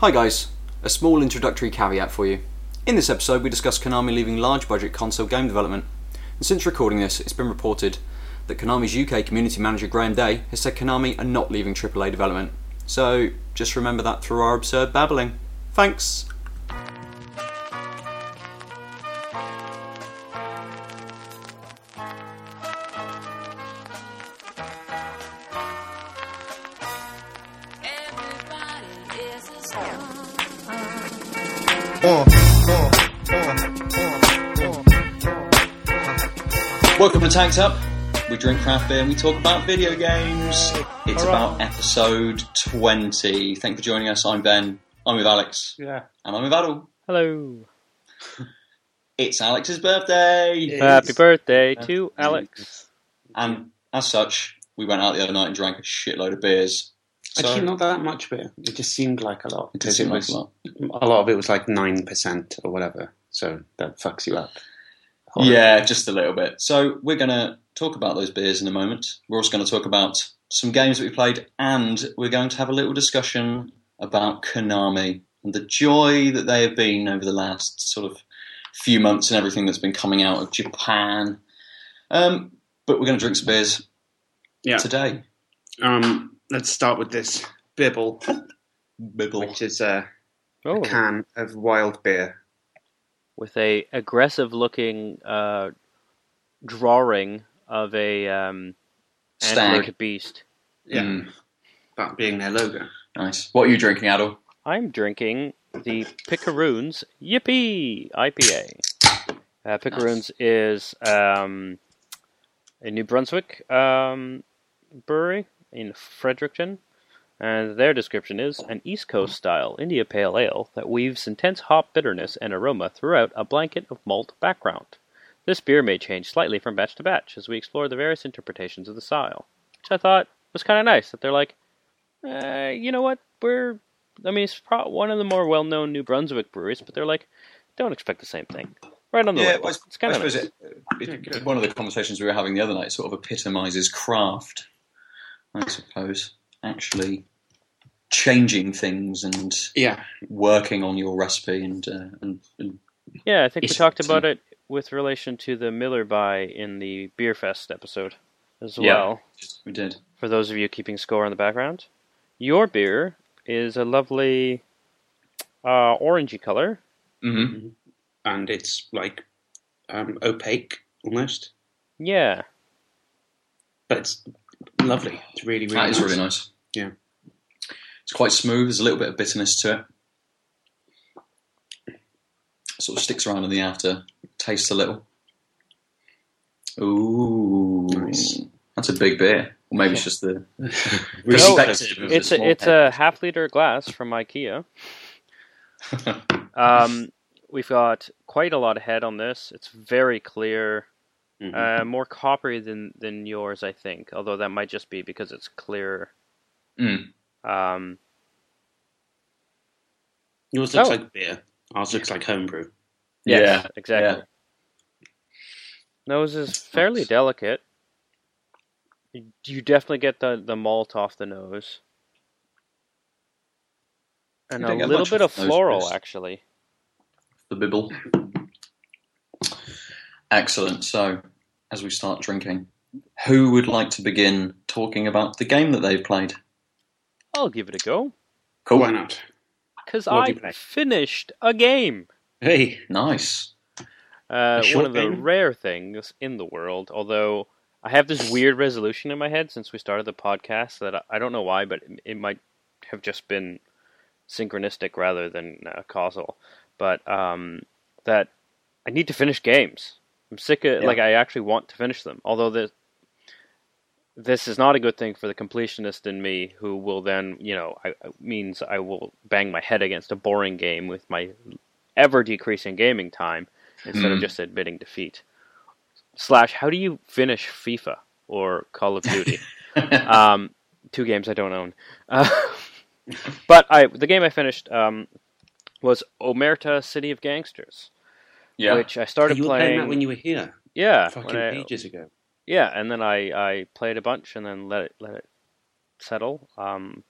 Hi guys, a small introductory caveat for you. In this episode, we discuss Konami leaving large budget console game development. And since recording this, it's been reported that Konami's UK community manager Graham Day has said Konami are not leaving AAA development. So just remember that through our absurd babbling. Thanks! Welcome to Tanked Up. We drink craft beer and we talk about video games. It's about episode 20. Thank you for joining us. I'm Ben. I'm with Alex. Yeah. And I'm with Aadil. Hello. It's Alex's birthday. Happy birthday to Alex. And as such, we went out the other night and drank a shitload of beers. So, Actually, not that much beer. It just seemed like a lot. It did because seem like a lot. a lot of it was like 9% or whatever. So that fucks you up. Yeah, just a little bit. So we're going to talk about those beers in a moment. We're also going to talk about some games that we played, and we're going to have a little discussion about Konami and the joy that they have been over the last sort of few months and everything that's been coming out of Japan. Um, but we're going to drink some beers Yeah. today. Um, let's start with this Bibble, Bibble. which is a Oh, can of wild beer. with a aggressive looking uh, drawing of a um, Stag. beast. Yeah. Mm, That being their logo. nice. What are you drinking, Aadil? I'm drinking the Picaroons Yippee IPA. Uh, Picaroons is um, a New Brunswick um, brewery in Fredericton, and their description is an East Coast style India Pale Ale that weaves intense hop bitterness and aroma throughout a blanket of malt background. This beer may change slightly from batch to batch as we explore the various interpretations of the style, which I thought was kind of nice. That they're like, uh, you know what, we're I mean, it's pro- one of the more well-known New Brunswick breweries, but they're like, don't expect the same thing. Right on the label. I, it's kind of nice. it, it, one of the conversations we were having the other night sort of epitomises craft, I suppose. Actually changing things and Yeah. working on your recipe and, uh, and, and Yeah, I think we talked about it with relation to the Miller Buy in the Beer Fest episode as Yeah. well. we did. For those of you keeping score in the background, your beer is a lovely uh, orangey color. Mm-hmm. And it's like um, opaque almost. Yeah, But it's lovely. It's really, really That is nice. really nice. Yeah. It's quite smooth. There's a little bit of bitterness to it. Sort of sticks around in the after. Tastes a little. Ooh, Nice. that's a big beer. Or maybe it's just the No, perspective of it's a, it's a half liter glass from IKEA. Um, we've got quite a lot of head on this. It's very clear, Mhm. uh, more coppery than than yours, I think. Although that might just be because it's clear. Mm. Um, Yours looks Oh. like beer. Ours looks like homebrew. yes, Yeah, exactly. Nose is fairly delicate. You, you definitely get the, the malt off the nose, and a little bit of floral actually. the bibble. Excellent. So, as we start drinking, who would like to begin talking about the game that they've played? I'll give it a go Cool. Why not? because I do you play? finished a game. Hey. Nice. Uh, one of the game? rare things in the world, although I have this weird resolution in my head since we started the podcast that I, I don't know why, but it, it might have just been synchronistic rather than uh, causal. But um, that I need to finish games. I'm sick of Yeah. like I actually want to finish them. Although this this is not a good thing for the completionist in me, who will then you know I, means I will bang my head against a boring game with my ever decreasing gaming time instead of Hmm. just admitting defeat. Slash, how do you finish FIFA or Call of Duty? um, two games I don't own. Uh, but I the game I finished um, was Omerta City of Gangsters, yeah. which I started you were playing playing. that when you were here. yeah, Fucking I- ages ago. yeah, and then I, I played a bunch and then let it let it settle. Um,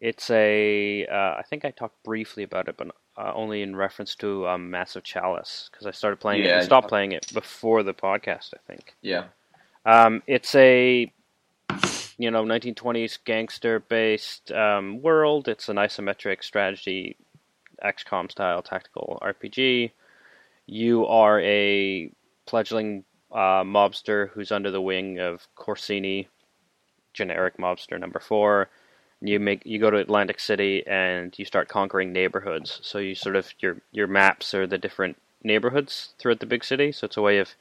It's a. Uh, I think I talked briefly about it, but uh, only in reference to um, Massive Chalice because I started playing it Yeah, and stopped playing it before the podcast. I think. Yeah. Um, it's a you know 1920s gangster based um, world. It's an isometric strategy XCOM style tactical RPG. You are a fledgling uh, mobster who's under the wing of Corsini, generic mobster number four. You make you go to Atlantic City and you start conquering neighborhoods. So you sort of your your maps are the different neighborhoods throughout the big city. So it's a way of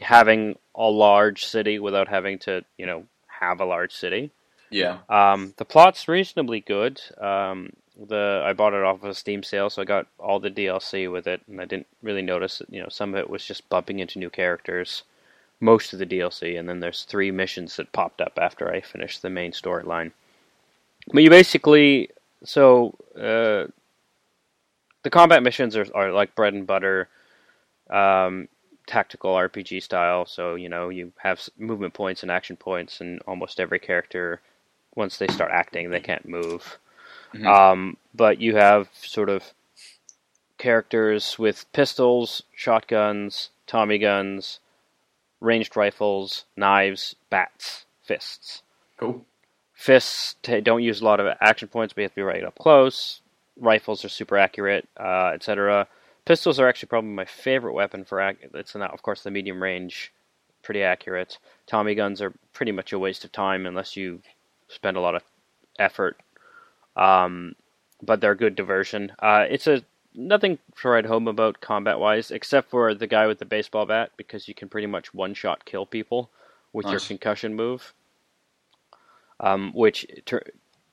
having a large city without having to you know have a large city. Yeah. Um, the plot's reasonably good. Um, the I bought it off of a Steam sale, so I got all the DLC with it, and I didn't really notice. You know, some of it was just bumping into new characters, most of the DLC, and then there's three missions that popped up after I finished the main storyline. But you basically so uh, the combat missions are are like bread and butter. Um, tactical RPG style. So you know you have movement points and action points, and almost every character, once they start acting, they can't move. Mhm. Um, but you have sort of characters with pistols, shotguns, Tommy guns, ranged rifles, knives, bats, fists. Cool. Fists ta don't use a lot of action points, but you have to be right up close. Rifles are super accurate, uh, etc. Pistols are actually probably my favorite weapon for. Ac- it's not, of course, the medium range, pretty accurate. Tommy guns are pretty much a waste of time unless you spend a lot of effort. Um, but they're a good diversion. Uh, it's a nothing to write home about combat wise, except for the guy with the baseball bat, because you can pretty much one shot kill people with your concussion move, um, which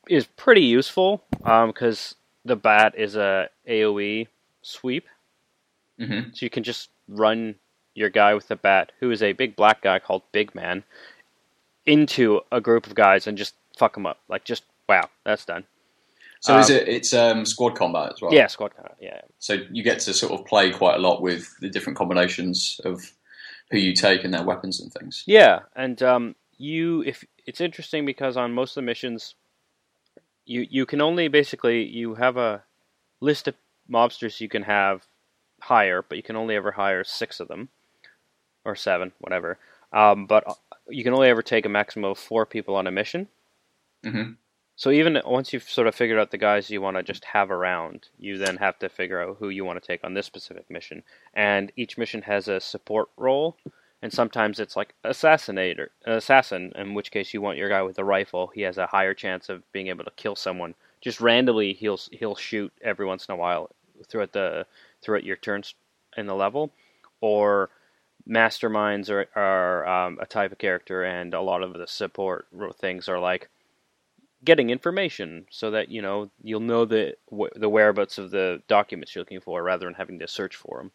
is pretty useful because the bat is a AOE sweep, hmm so you can just run your guy with the bat, who is a big black guy called Big Man, into a group of guys and just fuck them up. Like just wow, that's done. So is Um, it? It's um, squad combat as well. Yeah, squad combat. Yeah, So you get to sort of play quite a lot with the different combinations of who you take and their weapons and things. Yeah, and um, you if it's interesting because on most of the missions, you you can only basically you have a list of mobsters you can have hire, but you can only ever hire six of them or seven, whatever. Um, but uh, you can only ever take a maximum of four people on a mission. Mhm. So even once you've sort of figured out the guys you want to just have around, you then have to figure out who you want to take on this specific mission. And each mission has a support role, and sometimes it's like assassinator, assassin, in which case you want your guy with a rifle. He has a higher chance of being able to kill someone. Just randomly, he'll he'll shoot every once in a while throughout the throughout your turns in the level, or masterminds are are um, a type of character, and a lot of the support things are like getting information so that you know you'll know the the whereabouts of the documents you're looking for rather than having to search for them.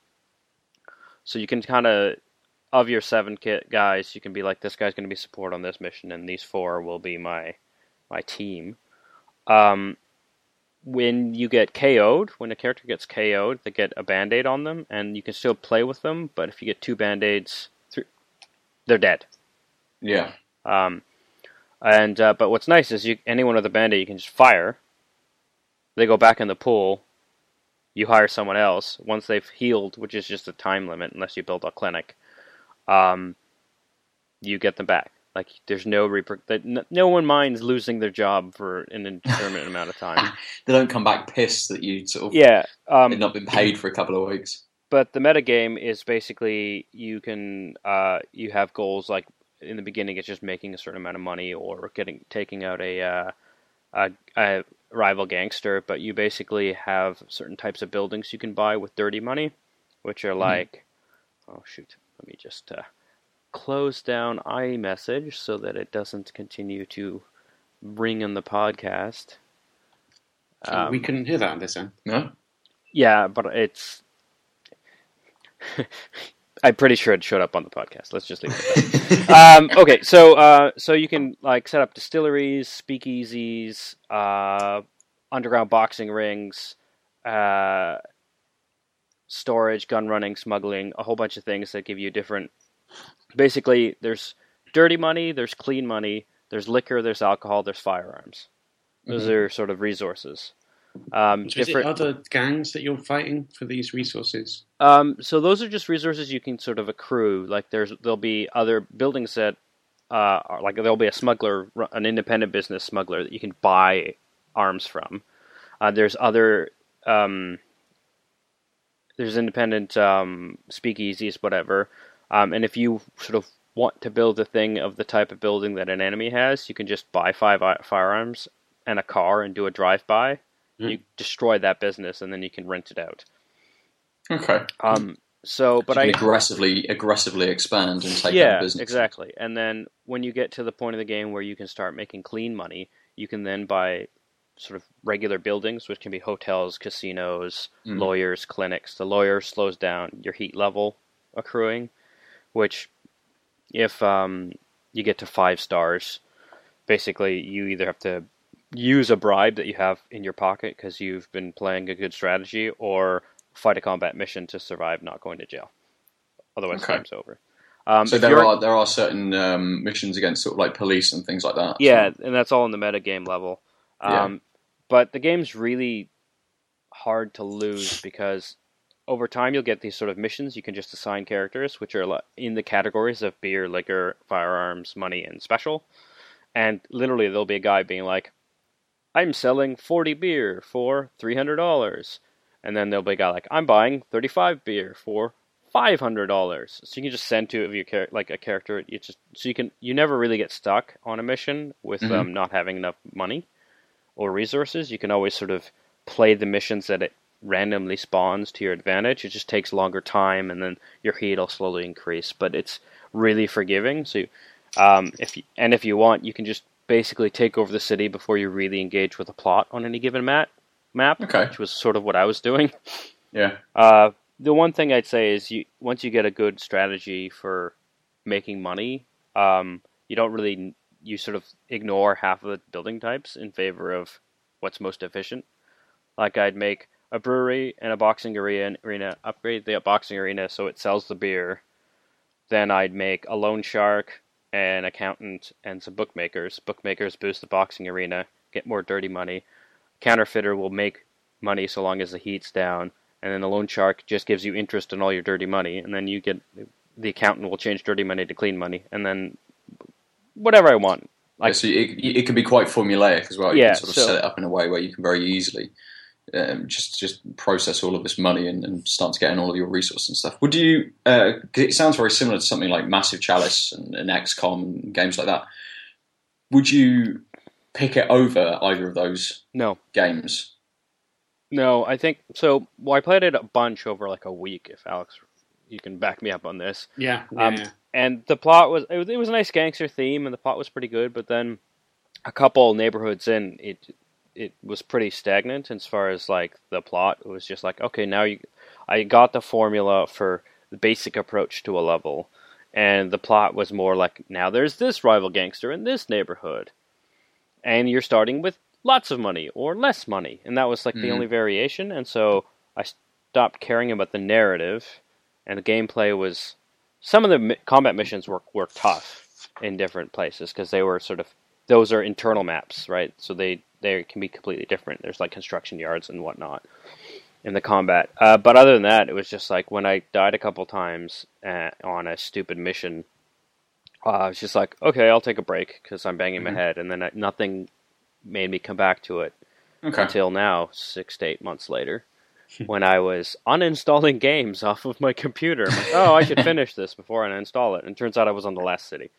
So you can kind of of your seven kit guys, you can be like this guy's going to be support on this mission, and these four will be my my team. Um, when you get KO'd, when a character gets KO'd, they get a band aid on them, and you can still play with them. But if you get two band aids, they're dead. Yeah. Um, and uh, but what's nice is you anyone with a band aid you can just fire. They go back in the pool. You hire someone else once they've healed, which is just a time limit unless you build a clinic. Um, you get them back. Like there's no reper- that no one minds losing their job for an indeterminate amount of time. They don't come back pissed that you sort of Yeah. Um, not been paid for a couple of weeks. but the metagame is basically you can uh, you have goals like in the beginning it's just making a certain amount of money or getting taking out a, uh, a, a rival gangster but you basically have certain types of buildings you can buy with dirty money which are like oh shoot let me just uh, close down iMessage so that it doesn't continue to ring in the podcast Um, we couldn't hear that on this end. No. Yeah, but it's. I'm pretty sure it showed up on the podcast. Let's just leave it um, okay, so uh, so you can like set up distilleries, speakeasies, uh, underground boxing rings, uh, storage, gun running, smuggling, a whole bunch of things that give you different. Basically, there's dirty money, there's clean money, there's liquor, there's alcohol, there's firearms. Those are sort of resources. Um, So different. other gangs that you're fighting for these resources? Um, so those are just resources you can sort of accrue. Like there's there'll be other buildings that uh, are like there'll be a smuggler, an independent business smuggler that you can buy arms from. Uh, there's other um, there's independent um, speakeasies, whatever. Um, and if you sort of want to build a thing of the type of building that an enemy has, you can just buy five firearms and a car and do a drive by. Mm. You destroy that business and then you can rent it out. Okay. Um, so, but I can aggressively aggressively expand and take yeah, business. exactly. And then when you get to the point of the game where you can start making clean money, you can then buy sort of regular buildings, which can be hotels, casinos, Mm. lawyers, clinics. The lawyer slows down your heat level accruing, which if um, you get to five stars, basically you either have to use a bribe that you have in your pocket because you've been playing a good strategy, or fight a combat mission to survive not going to jail. Otherwise, Okay. game's over. Um, So there you're- there are certain um, missions against sort of like police and things like that. yeah, and that's all in the meta game level. Yeah. Um, But the game's really hard to lose because over time you'll get these sort of missions you can just assign characters, which are in the categories of beer, liquor, firearms, money, and special. And literally, there'll be a guy being like, "I'm selling forty beer for three hundred dollars," and then there'll be a guy like, "I'm buying thirty-five beer for five hundred dollars." So you can just send two of your char- like a character. You just so you can you never really get stuck on a mission with Mhm. um, not having enough money or resources. You can always sort of play the missions that it randomly spawns to your advantage. It just takes longer time, and then your heat will slowly increase. But it's really forgiving. So, um, if you, and if you want, you can just basically take over the city before you really engage with the plot on any given map. Map, Okay. which was sort of what I was doing. Yeah. Uh, the one thing I'd say is you once you get a good strategy for making money, um, you don't really you sort of ignore half of the building types in favor of what's most efficient. Like I'd make a brewery and a boxing arena upgrade the boxing arena so it sells the beer. Then I'd make a loan shark, an accountant, and some bookmakers. Bookmakers boost the boxing arena, get more dirty money. Counterfeiter will make money so long as the heat's down, and then the loan shark just gives you interest on all your dirty money, and then you get the accountant will change dirty money to clean money, and then whatever I want. Like, Like- so it, it can be quite formulaic as well. You Yeah, can sort of so- set it up in a way where you can very easily um, just just process all of this money and, and start to get in all of your resources and stuff. Would you? Uh 'cause it sounds very similar to something like Massive Chalice and, and XCOM and games like that. Would you pick it over either of those No, games? no, I think so. Well, I played it a bunch over like a week. If Alex, you can back me up on this. Yeah, yeah, Um, yeah. and the plot was it, was it was a nice gangster theme, and the plot was pretty good. But then a couple neighborhoods in, it it was pretty stagnant as far as like the plot. It was just like okay, now you, I got the formula for the basic approach to a level, and the plot was more like now there's this rival gangster in this neighborhood, and you're starting with lots of money or less money, and that was like the Mhm. only variation. And so I stopped caring about the narrative, and the gameplay was some of the mi- combat missions were were tough in different places because they were sort of those are internal maps, right? So they they can be completely different. There's like construction yards and whatnot in the combat. Uh, but other than that, it was just like when I died a couple times uh, on a stupid mission. Uh, I was just like, okay, I'll take a break because I'm banging Mhm. my head, and then I, nothing made me come back to it Okay. until now, six to eight months later, when I was uninstalling games off of my computer. Like, oh, I should finish this before I uninstall it. And turns out I was on the last city.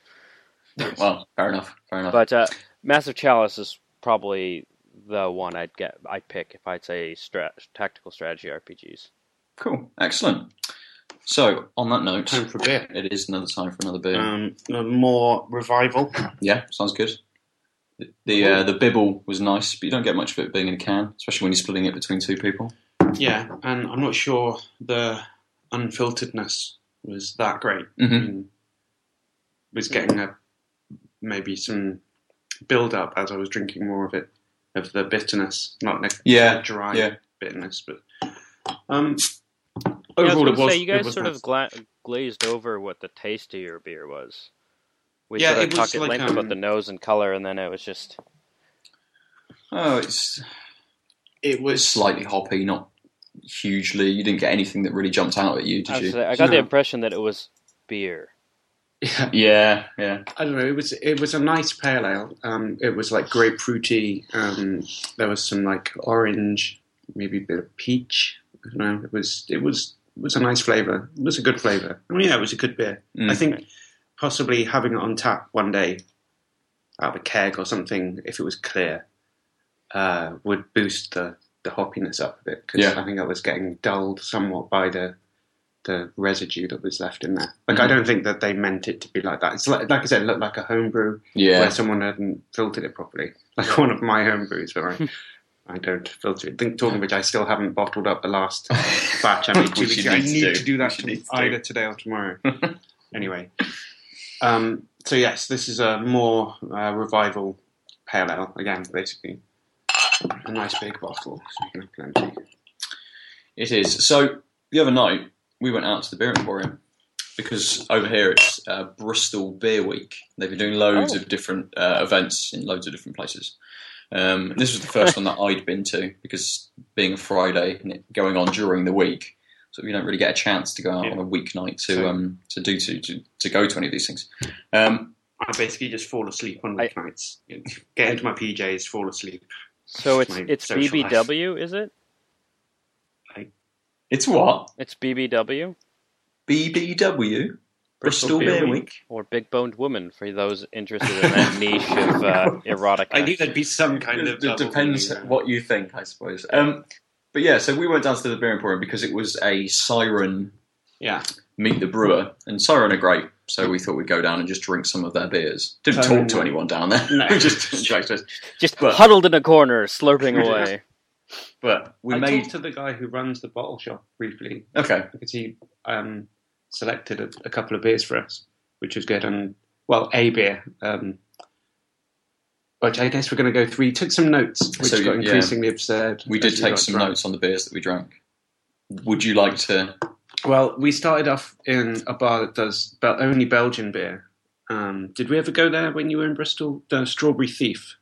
Well, fair enough. Fair enough. But uh, Massive Chalice is probably the one I'd get. I'd pick if I'd say stra- tactical strategy RPGs. cool. Excellent. So on that note, Time for a beer. it is another time for another beer. Um, Moor revival. Yeah, sounds good. The the, uh, the bibble was nice, but you don't get much of it being in a can, especially when you're splitting it between two people. Yeah, and I'm not sure the unfilteredness was that great. I hmm mean, was getting a maybe some build up as I was drinking more of it of the bitterness, not like Yeah, dry yeah. bitterness, but um, Yeah, I was overall it was. say, you it guys was sort nice. of gla- glazed over what the taste of your beer was. We Yeah, sort of talked at like, length about um, the nose and color, and then it was just Oh, it's It was slightly hoppy, not hugely. You didn't get anything that really jumped out at you, did was you? like- I got the impression that it was beer. Yeah, Yeah, yeah. I don't know. It was it was a nice pale ale. Um, it was like grapefruity. Um, there was some like orange, maybe a bit of peach. I don't know. It was it was it was a nice flavour. It was a good flavour. I mean, yeah, it was a good beer. Mm. I think possibly having it on tap one day out of a keg or something, if it was clear, uh, would boost the, the hoppiness up a bit. Because Yeah. I think I was getting dulled somewhat by the the residue that was left in there. Like I Mhm. don't think that they meant it to be like that. It's like, like I said, it looked like a homebrew Yeah. where someone hadn't filtered it properly. Like one of my homebrews where I, I don't filter it. Think talking of which, I still haven't bottled up the last batch I made two weeks. I need to do. to do that Which you need to either today or tomorrow. anyway, um, so yes, this is a Moor uh, revival pale ale again, basically. A nice big bottle, so you can have plenty. It is. So the other night we went out to the beer emporium because over here it's uh, Bristol Beer Week. They've been doing loads Oh. of different uh, events in loads of different places. Um, this was the first one that I'd been to because being a Friday and it going on during the week, so we don't really get a chance to go out Yeah. on a weeknight to So- um, to do to, to to go to any of these things. Um, I basically just fall asleep on I- weeknights. Get into my PJs, fall asleep. So it's My it's social life. BBW, is it? It's what It's BBW BBW Bristol, Bristol Beer Beer Week. Week. or Big Boned Woman for those interested in that niche of uh, erotica. I knew there'd be some kind of. it depends meaning there. what you think, I suppose. Um, but yeah, so we went down to the beer emporium because it was a Siren Yeah. meet the brewer, and Siren are great. So we thought we'd go down and just drink some of their beers. Didn't Siren talk to anyone down there. No. we just drank. Just But- huddled in a corner, slurping away. But we I made talked to the guy who runs the bottle shop briefly okay. because he um, selected a, a couple of beers for us, which was good. And well, a beer, um, which I guess we're going to go through. We took some notes, which So, got yeah. increasingly absurd. We did take some drunk. notes on the beers that we drank. Would you like to? Well, we started off in a bar that does Bel- only Belgian beer. Um, did we ever go there when you were in Bristol? The Strawberry Thief.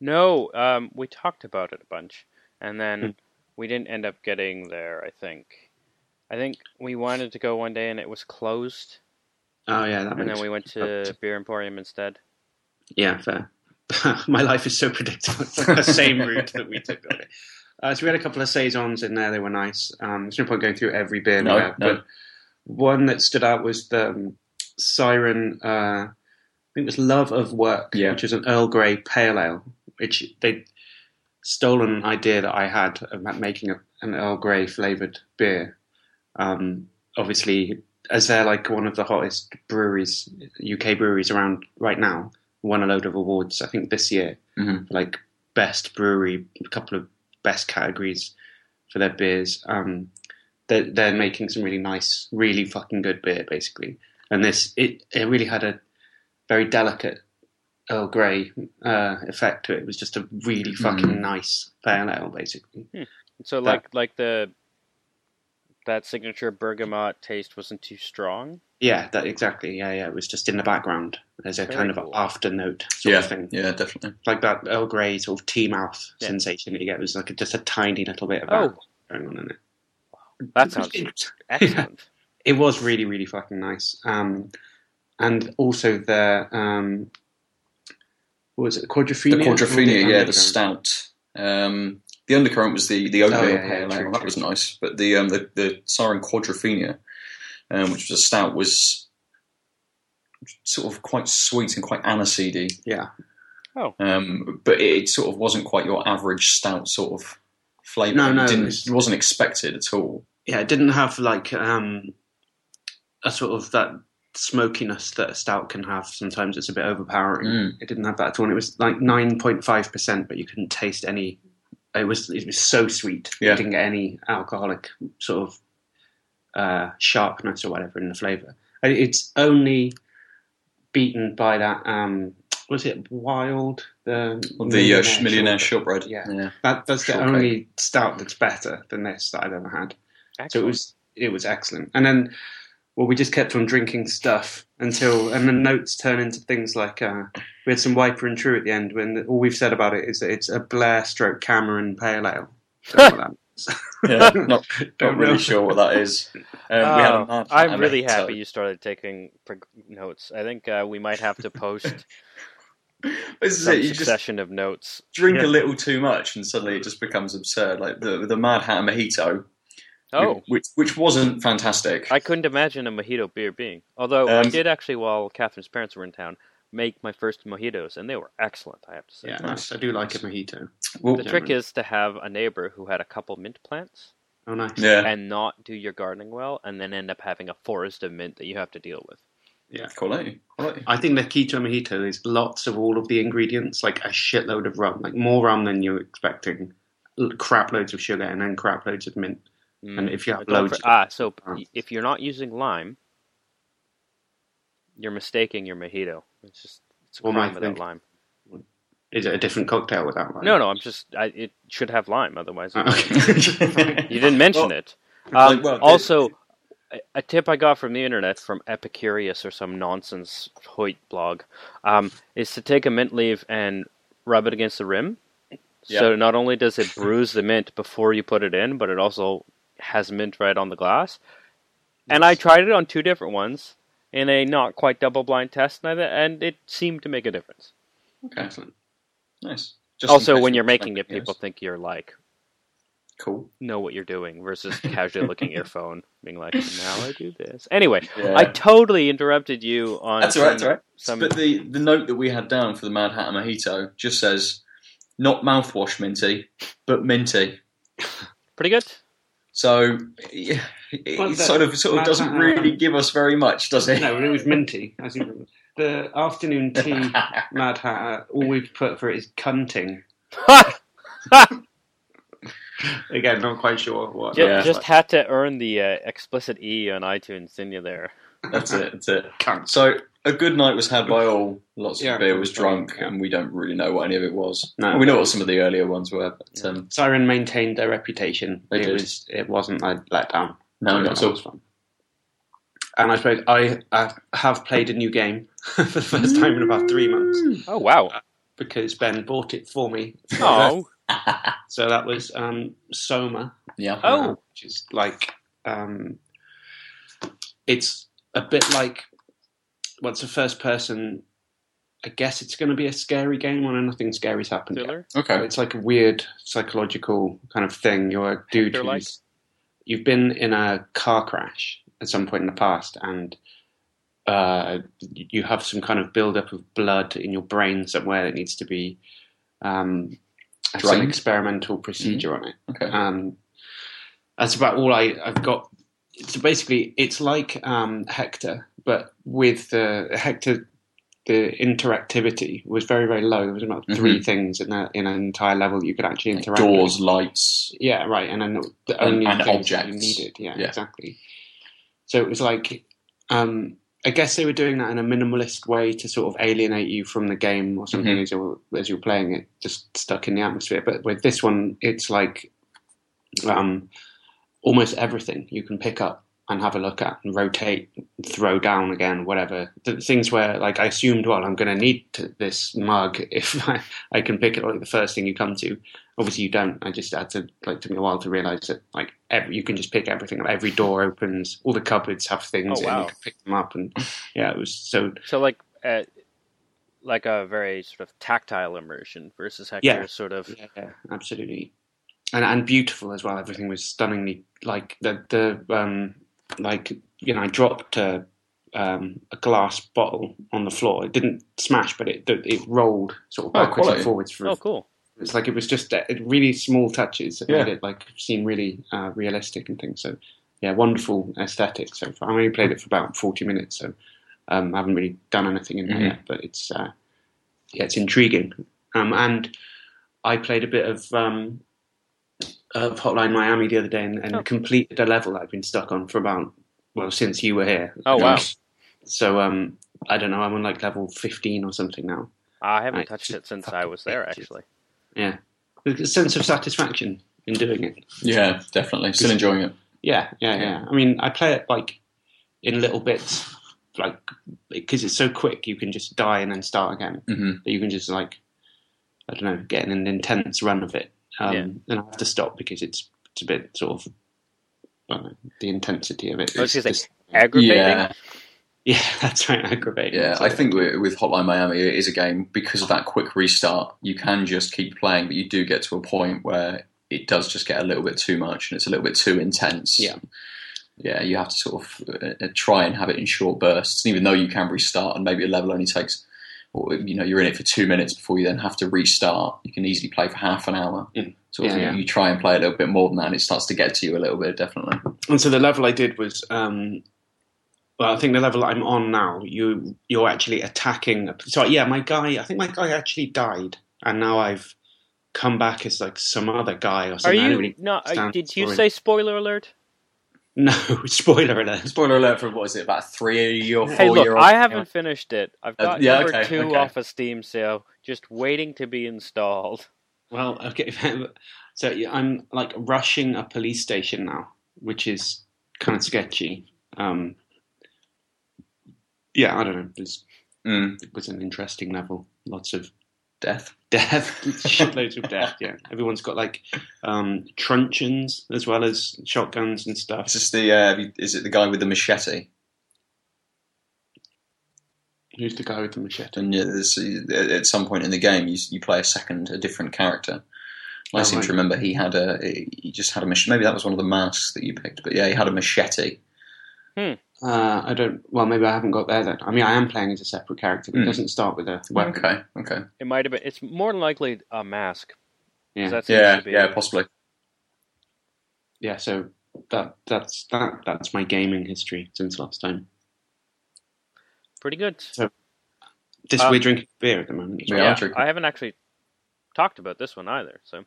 No, um, we talked about it a bunch, and then Hmm. we didn't end up getting there. I think. I think we wanted to go one day and it was closed, Oh yeah, that and then we went to Beer Emporium instead. Yeah, fair. My life is so predictable. It's like the same route that we took. Uh, so we had a couple of saisons in there. They were nice. Um, there's no point going through every beer No, there, no. but one that stood out was the um, Siren. Uh, I think it was Love of Work, Yeah. which is an Earl Grey pale ale, which they stolen idea that I had about making a, an Earl Grey flavored beer. Um, obviously, as they're like one of the hottest breweries, UK breweries around right now, won a load of awards. I think this year, Mhm. like best brewery, a couple of best categories for their beers. Um, they're, they're making some really nice, really fucking good beer, basically. And this, it, it really had a very delicate Earl Grey uh, effect to it. It was just a really fucking Mm. nice pale ale, basically. So That- like like the that signature bergamot taste wasn't too strong. Yeah, that exactly. Yeah, yeah. It was just in the background as a Very kind of after note sort Yeah, of thing. yeah, definitely. Like that Earl Grey sort of tea mouth Yeah. sensation that you get. It was like a, just a tiny little bit of Oh. that going on in it. That sounds It- excellent. it was really really fucking nice um and also the um what was it the Quadrophenia? The quadrophenia quadrophenia, yeah, the stout. Um, the undercurrent was the the oatmeal Oh, yeah, yeah, pale ale. That was nice, but the um, the the Siren quadrophenia, um, which was a stout, was sort of quite sweet and quite aniseedy. yeah Oh. Um, but it sort of wasn't quite your average stout sort of flavour. No, no, it, didn't, it wasn't expected at all. yeah it didn't have like um a sort of that smokiness that a stout can have sometimes it's a bit overpowering Mm. it didn't have that at all and it was like 9.5% but you couldn't taste any it was it was so sweet Yeah. you didn't get any alcoholic sort of uh, sharpness or whatever in the flavor it's only beaten by that um was it wild the The uh, millionaire shortbread? shortbread. Yeah. yeah. that, that's the only stout that's better than this that I've ever had so it was it was excellent. And then well, we just kept on drinking stuff until, and the notes turn into things like uh, we had some Wiper and True at the end. When all we've said about it is that it's a Blair stroke Cameron Pale Ale. Don't know what that means. Yeah, not, not really sure what that is. Um, we had Oh, mad I'm Hatter really Mojito. happy you started taking prog- notes. I think uh, we might have to post This is some it. You just of notes. drink Yeah. a little too much, and suddenly it just becomes absurd. Like the the Mad Hatter Mojito, Oh, which which wasn't fantastic. I couldn't imagine a mojito beer being. Although I Um, did actually, while Catherine's parents were in town, make my first mojitos, and they were excellent. I have to say. Yeah, nice. I do like a mojito. well, The trick is to have a neighbor who had a couple mint plants Oh, nice. yeah, and not do your gardening well, and then end up having a forest of mint that you have to deal with. quality, quality. I think the key to a mojito is lots of all of the ingredients, like a shitload of rum, like more rum than you're expecting, l- crap loads of sugar, and then crap loads of mint. Mm. And if you have loads, for, ah, so uh, if you're not using lime, you're mistaking your mojito. It's just it's a Well, crime without lime. is it a different cocktail without lime? No, no, I'm just I, it should have lime. Otherwise, Oh, okay. you didn't mention Well, it. Um, like, well, also, a- a tip I got from the internet from Epicurious or some nonsense Hoyt blog um, is to take a mint leaf and rub it against the rim. So not only does it bruise the mint before you put it in, but it also has mint right on the glass. And I tried it on two different ones in a not quite double blind test, and I- and it seemed to make a difference. okay, Excellent. nice. Just also, when you're making it, people else. think you're like cool. know what you're doing versus casually looking at your phone, being like, "Now I do this." Anyway, Yeah. I totally interrupted you on. That's all right. That's some- all right. some- But the the note that we had down for the Mad Hatter Mojito just says, "Not mouthwash minty, but minty." Pretty good. So yeah, it Well, it the- sort of sort of Mad doesn't Hatter- really give us very much, does it? No, it was minty. As you, the afternoon tea Mad Hatter, all we've put for it is cunting. Again, not quite sure what. Ju- Yeah. Just had to earn the uh, explicit E on iTunes, didn't you? There. That's it. That's it. cunt. So a good night was had by all. Lots Yeah, of beer was it was great, drunk, yeah. and we don't really know what any of it was. No. we know what some of the earlier ones were, but um, Siren maintained their reputation. They it did. was. It wasn't a letdown. no, So not at all. was fun. And I suppose I, I have played a new game for the first time in about three months Oh wow! because Ben bought it for me. Oh, So that was um, Soma, Yeah. Oh. which is like um, it's a bit like what's a first person. I guess it's going to be a scary game when nothing scary's happened. Yet. thriller. Okay. It's like a weird psychological kind of thing. You're a dude Hector-like? who's you've been in a car crash at some point in the past, and uh, you have some kind of buildup of blood in your brain somewhere that needs to be um, some experimental procedure on it. Okay. Um, that's about all I, I've got. So basically, it's like um, Hector, but with the Hector, the interactivity was very very low. There was about 3 things in a, in an entire level you could actually Like interact. doors, with. lights. Yeah, right, and then the only and things that you needed. Yeah, Yeah. exactly. So it was like, um, I guess they were doing that in a minimalist way to sort of alienate you from the game or something Mhm. as you're as you're playing it, just stuck in the atmosphere. But with this one, it's like um, almost everything you can pick up and have a look at and rotate, throw down again, whatever. The things where like I assumed, well, I'm going to need this mug if I, I can pick it like the first thing you come to. Obviously, you don't. I just had to like took me a while to realize that like every, you can just pick everything up. Every door opens. All the cupboards have things Oh, in. wow. You can pick them up, and yeah, it was so. So like, uh, like a very sort of tactile immersion versus Hector's Yeah. sort of. Yeah, yeah, absolutely, and and beautiful as well. Everything was stunningly like the the um like you know I dropped a um, a glass bottle on the floor. It didn't smash, but it it rolled sort of Oh, backwards quality. and forwards. For, Oh, cool. It's like it was just uh, really small touches that Yeah. made it like seem really uh, realistic and things. So yeah, wonderful aesthetic so far. I only played it for about forty minutes, so um, I haven't really done anything in there Mhm. yet. But it's uh, yeah, it's intriguing. Um, and I played a bit of um, of Hotline Miami the other day and, and Oh. completed a level that I've been stuck on for about well since you were here. Oh, wow. So um, I don't know. I'm on like level fifteen or something now. I haven't Right. touched it since I was there, actually. Yeah, There's a sense of satisfaction in doing it. Yeah, definitely. Still enjoying it. Yeah, yeah, yeah. I mean, I play it like in little bits, like because it's so quick, you can just die and then start again. hmm That you can just like, I don't know, get an intense run of it. Um, Yeah. And I have to stop because it's it's a bit sort of I know, the intensity of it. I was just- say aggravating. Yeah, yeah, that's right, aggravating. yeah. So- I think with with Hotline Miami, it is a game because of that quick restart. You can just keep playing, but you do get to a point where it does just get a little bit too much and it's a little bit too intense. Yeah. yeah. You have to sort of uh, uh, try and have it in short bursts, and even though you can restart, and maybe a level only takes. Or, you know, you're in it for two minutes before you then have to restart. You can easily play for half an hour. Mm. Sort of, Yeah, yeah. you try and play a little bit more than that, and it starts to get to you a little bit, definitely. And so the level I did was, um, well, I think the level I'm on now, you you're actually attacking. So yeah, my guy, I think my guy actually died, and now I've come back as like some other guy or Are something. I don't you really no? uh, Did you say spoiler alert? No, spoiler alert. Spoiler alert for what is it, about three or four Hey, look, year old? I haven't finished it. I've Uh, got yeah, number okay, two okay. off a Steam sale, just waiting to be installed. Well, okay. So I'm like rushing a police station now, which is kind of sketchy. Um, yeah, I don't know. It's, Mm, it was an interesting level. Lots of death. death, shitloads of death. Yeah, everyone's got like um, truncheons as well as shotguns and stuff. Is this the? Uh, is it the guy with the machete? Who's the guy with the machete? And yeah, there's, uh, at some point in the game, you you play a second, a different character. I Oh, seem right. to remember he had a he just had a machete. Maybe that was one of the masks that you picked, but yeah, he had a machete. Uh, I don't. Well, maybe I haven't got there then. I mean, I am playing as a separate character, but it Hmm. doesn't start with a weapon. Okay, okay, It might have been. It's more than likely a mask. Yeah, That yeah, to be yeah, possibly. yeah. So that that's that that's my gaming history since last time. pretty good. This Um, we're drinking beer at the moment. We well. are yeah, drinking. I haven't actually talked about this one either. So,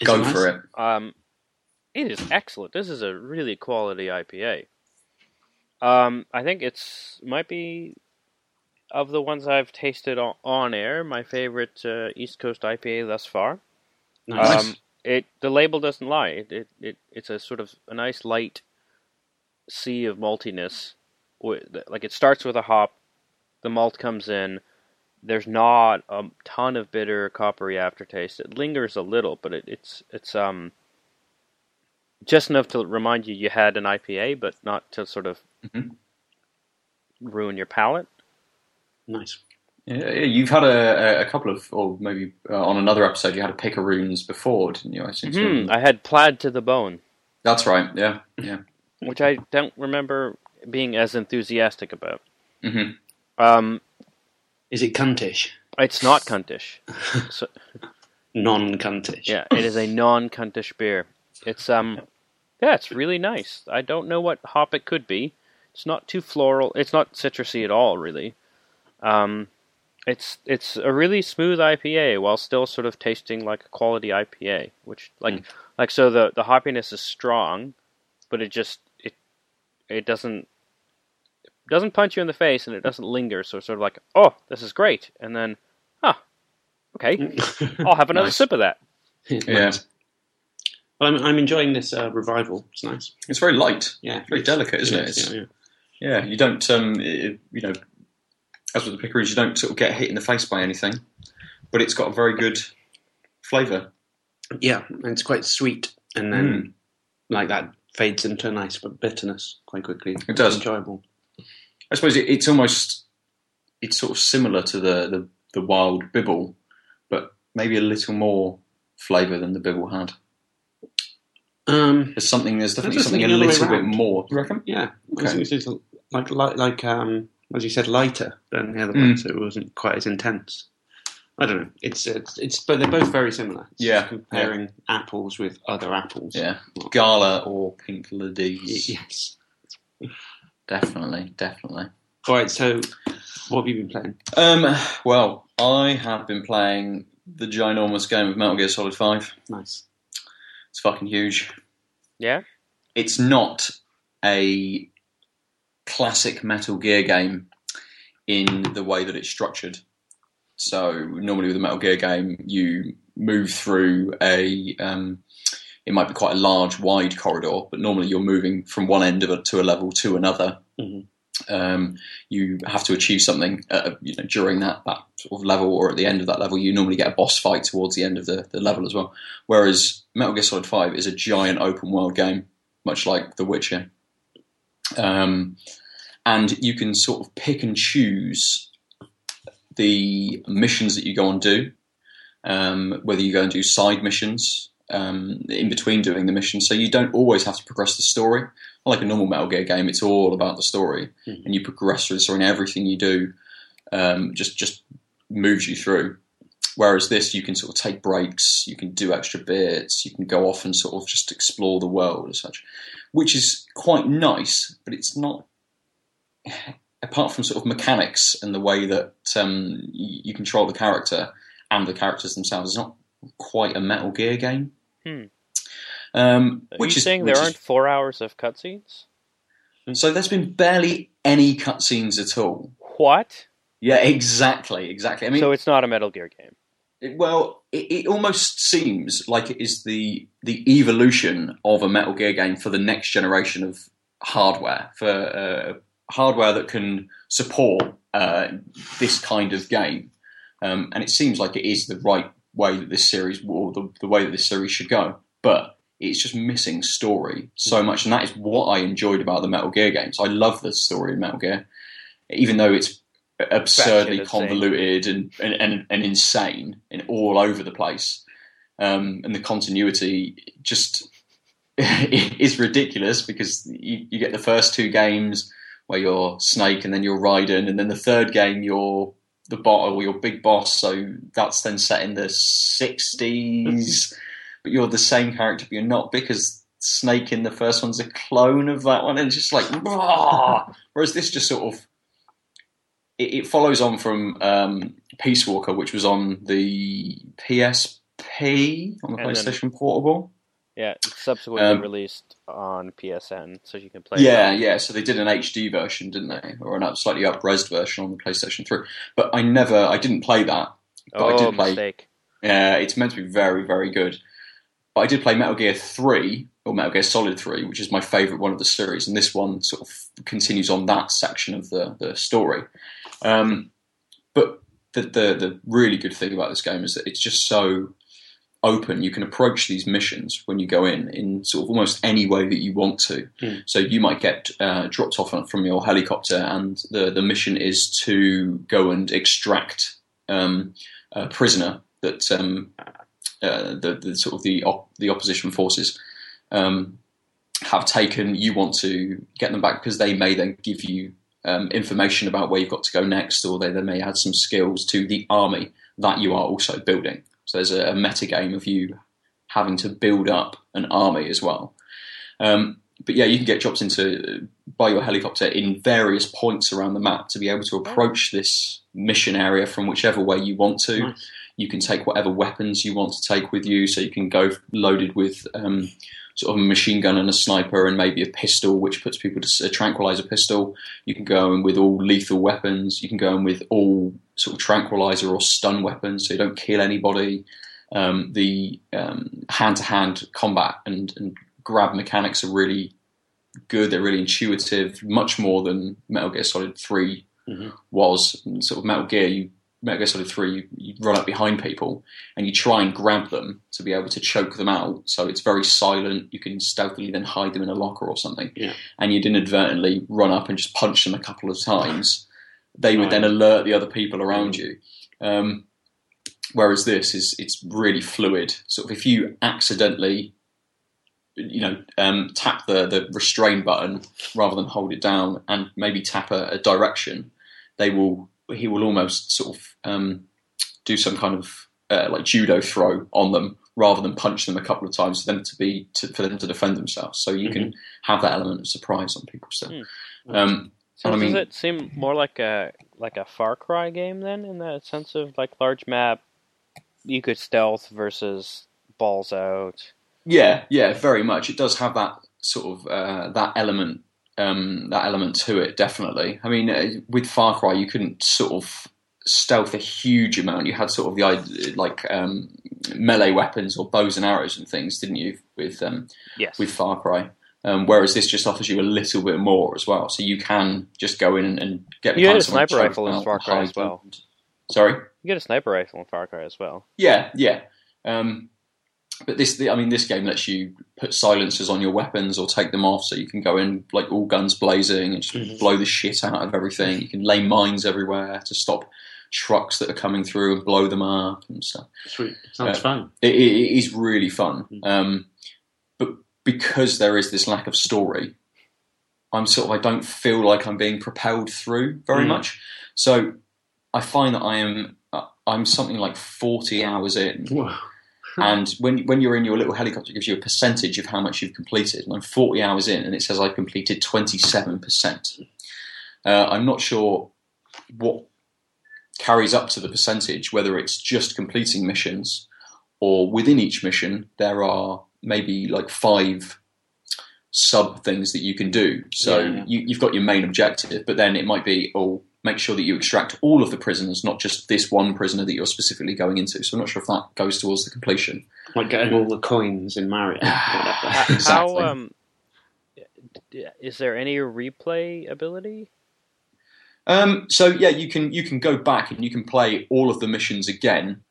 Is Go nice? for it. um, it is excellent. This is a really quality IPA. Um, I think it's might be of the ones I've tasted on, on air my favorite uh, East Coast IPA thus far. Nice. Um, it the label doesn't lie. It, it, it it's a sort of a nice light sea of maltiness. Like it starts with a hop, the malt comes in. There's not a ton of bitter coppery aftertaste. It lingers a little, but it, it's it's um just enough to remind you you had an IPA, but not to sort of Mhm. ruin your palate. nice. Yeah, yeah, you've had a, a- a couple of, or maybe uh, on another episode, you had a picaroons before, didn't you? I seem to Hmm, remember. I had plaid to the bone, That's right. Yeah, yeah. which I don't remember being as enthusiastic about. hmm Um, Is it cuntish? It's not cuntish. so, Non-cuntish. yeah, it is a non-cuntish beer. It's um, yeah, it's really nice. I don't know what hop it could be. It's not too floral. It's not citrusy at all, really. Um, it's it's a really smooth IPA while still sort of tasting like a quality IPA. Which like like so the the hoppiness is strong, but it just it it doesn't doesn't punch you in the face and it doesn't linger. So it's sort of like oh this is great, and then ah okay I'll have another Nice. sip of that. Yeah. Well, I'm, I'm enjoying this uh, revival. It's nice. It's very light. Yeah, Very delicate, isn't it? It's- Yeah, yeah. Yeah, you don't, um, it, you know, as with the picaroons, you don't sort of get hit in the face by anything, but it's got a very good flavour. Yeah, and it's quite sweet, and then like that fades into a nice but bitterness quite quickly. It does. It's enjoyable. I suppose it, it's almost, it's sort of similar to the, the, the wild bibble, but maybe a little more flavour than the bibble had. Um, There's something, there's definitely just something a thinking the other little way bit round. more. You reckon? yeah, I Okay. Think it's just like like like um, as you said, lighter than the other Mm. one, so it wasn't quite as intense. I don't know. It's it's, it's but they're both very similar. It's Yeah, just comparing apples with other apples. Yeah. Gala or Pink Ladies. Yes. Definitely, definitely. All right. So, what have you been playing? Um, well, I have been playing the ginormous game of Metal Gear Solid 5. Nice. It's fucking huge. Yeah. It's not a classic Metal Gear game in the way that it's structured. So normally with a Metal Gear game, you move through a um, it might be quite a large, wide corridor, but normally you're moving from one end of it to a level to another. Mhm. Um, you have to achieve something uh, you know, during that, that sort of level or at the end of that level. You normally get a boss fight towards the end of the, the level as well. Whereas Metal Gear Solid 5 is a giant open world game, much like The Witcher. Um, and you can sort of pick and choose the missions that you go and do, um, whether you go and do side missions um, in between doing the mission. So you don't always have to progress the story. Like a normal Metal Gear game, it's all about the story, Mhm. and you progress through the story, and everything you do um, just just moves you through. Whereas this, you can sort of take breaks, you can do extra bits, you can go off and sort of just explore the world as such, which is quite nice. But it's not, apart from sort of mechanics and the way that um, you, control the character and the characters themselves, it's not quite a Metal Gear game. Hmm. Um, Are which you is saying there is- aren't four hours of cutscenes? so there's been barely any cutscenes at all. What? Yeah, exactly, exactly. I mean, so it's not a Metal Gear game. It- Well, it, it almost seems like it is the the evolution of a Metal Gear game for the next generation of hardware, for uh, hardware that can support uh, this kind of game. Um, and it seems like it is the right way that this series, or the, the way that this series should go. But it's just missing story so much, and that is what I enjoyed about the Metal Gear games. I love the story of Metal Gear, even though it's absurdly convoluted and, and, and, and insane and all over the place. Um, and the continuity just is ridiculous because you, you get the first two games where you're Snake and then you're Raiden, and then the third game you're the bot or your big boss. So that's then set in the 60s, but you're the same character, but you're not because Snake in the first one's a clone of that one, and it's just like, whereas this just sort of it, it follows on from um, Peace Walker, which was on the PSP on the And then- PlayStation Portable. Yeah, it's subsequently Um, released on PSN, so you can play. Yeah, it. yeah. So they did an HD version, didn't they, or an up, slightly up-res version on the PlayStation Three? But I never, I didn't play that. But I Oh, did play. mistake. Yeah, it's meant to be very, very good. But I did play Metal Gear 3, or Metal Gear Solid 3, which is my favourite one of the series, and this one sort of continues on that section of the, the story. Um, but the, the, the really good thing about this game is that it's just so open. You can approach these missions when you go in in sort of almost any way that you want to. Mm. So you might get uh, dropped off from your helicopter, and the, the mission is to go and extract um, a prisoner that um, uh, the, the sort of the op- the opposition forces um, have taken. You want to get them back because they may then give you um, information about where you've got to go next, or they, they may add some skills to the army that you are also building. So there's a, a meta game of you having to build up an army as well. Um, but yeah, you can get dropped into by your helicopter in various points around the map to be able to approach this mission area from whichever way you want to. Nice. You can take whatever weapons you want to take with you, so you can go loaded with um, sort of a machine gun and a sniper and maybe a pistol, which puts people to a tranquilizer pistol. You can go in with all lethal weapons. You can go in with all sort of tranquilizer or stun weapons, so you don't kill anybody. Um, the um, hand-to-hand combat and, and grab mechanics are really good. They're really intuitive, much more than Metal Gear Solid 3 Mhm. was. And sort of Metal Gear, you Metal Gear Solid 3, you, you run up behind people and you try and grab them to be able to choke them out. So it's very silent. You can stealthily then hide them in a locker or something. Yeah. And you'd inadvertently run up and just punch them a couple of times. They would then alert the other people around you. Um, whereas this is it's really fluid. Sort of if you accidentally you know, um, tap the, the restrain button rather than hold it down and maybe tap a, a direction, they will he will almost sort of um, do some kind of uh, like judo throw on them rather than punch them a couple of times for them to be to, for them to defend themselves. So you can have that element of surprise on people still. Hmm. Um, So I mean- does it seem more like a like a Far Cry game then, in that sense of like large map, you could stealth versus balls out. Yeah, yeah, very much. It does have that sort of uh, that element, um, that element to it. Definitely. I mean, uh, with Far Cry, you couldn't sort of stealth a huge amount. You had sort of the like um, melee weapons or bows and arrows and things, didn't you? With um, Yes. with Far Cry. Um, whereas this just offers you a little bit more as well, so you can just go in and, and get. You get a sniper rifle in Far Cry as well. them. Sorry. You get a sniper rifle in Far Cry as well. Yeah, yeah. Um, but this, I mean, this game lets you put silencers on your weapons or take them off, so you can go in like all guns blazing and just Mhm. blow the shit out of everything. You can lay mines everywhere to stop trucks that are coming through and blow them up and stuff. Sweet. Sounds Yeah. fun. It, it, it is really fun, Mm. um, but because there is this lack of story, I'm sort of I don't feel like I'm being propelled through very Mm. much. So I find that I am uh, I'm something like 40 hours in Whoa. and when when you're in your little helicopter, it gives you a percentage of how much you've completed. And I'm 40 hours in, and it says I've completed 27 percent. Uh, I'm not sure what carries up to the percentage, whether it's just completing missions or within each mission there are maybe like five sub things that you can do. So Yeah, yeah. You, you've got your main objective, but then it might be oh make sure that you extract all of the prisoners, not just this one prisoner that you're specifically going into. So I'm not sure if that goes towards the completion. Like getting all the coins in Mario. Exactly. How um, is there any replay ability? Um, so yeah, you can you can go back and you can play all of the missions again.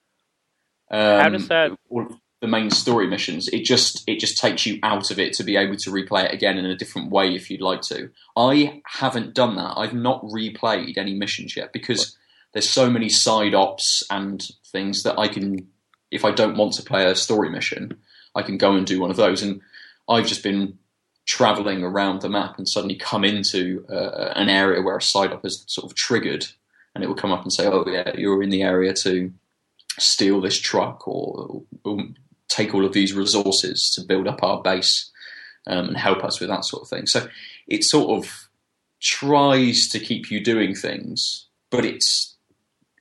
Um, How does that- All of the main story missions. It just it just takes you out of it to be able to replay it again in a different way if you'd like to. I haven't done that. I've not replayed any missions yet because there's so many side ops and things that I can. If I don't want to play a story mission, I can go and do one of those. And I've just been traveling around the map and suddenly come into uh, an area where a side op is sort of triggered, and it will come up and say, "Oh yeah, you're in the area to steal this truck or, or take all of these resources to build up our base um, and help us with that sort of thing." So it sort of tries to keep you doing things, but it's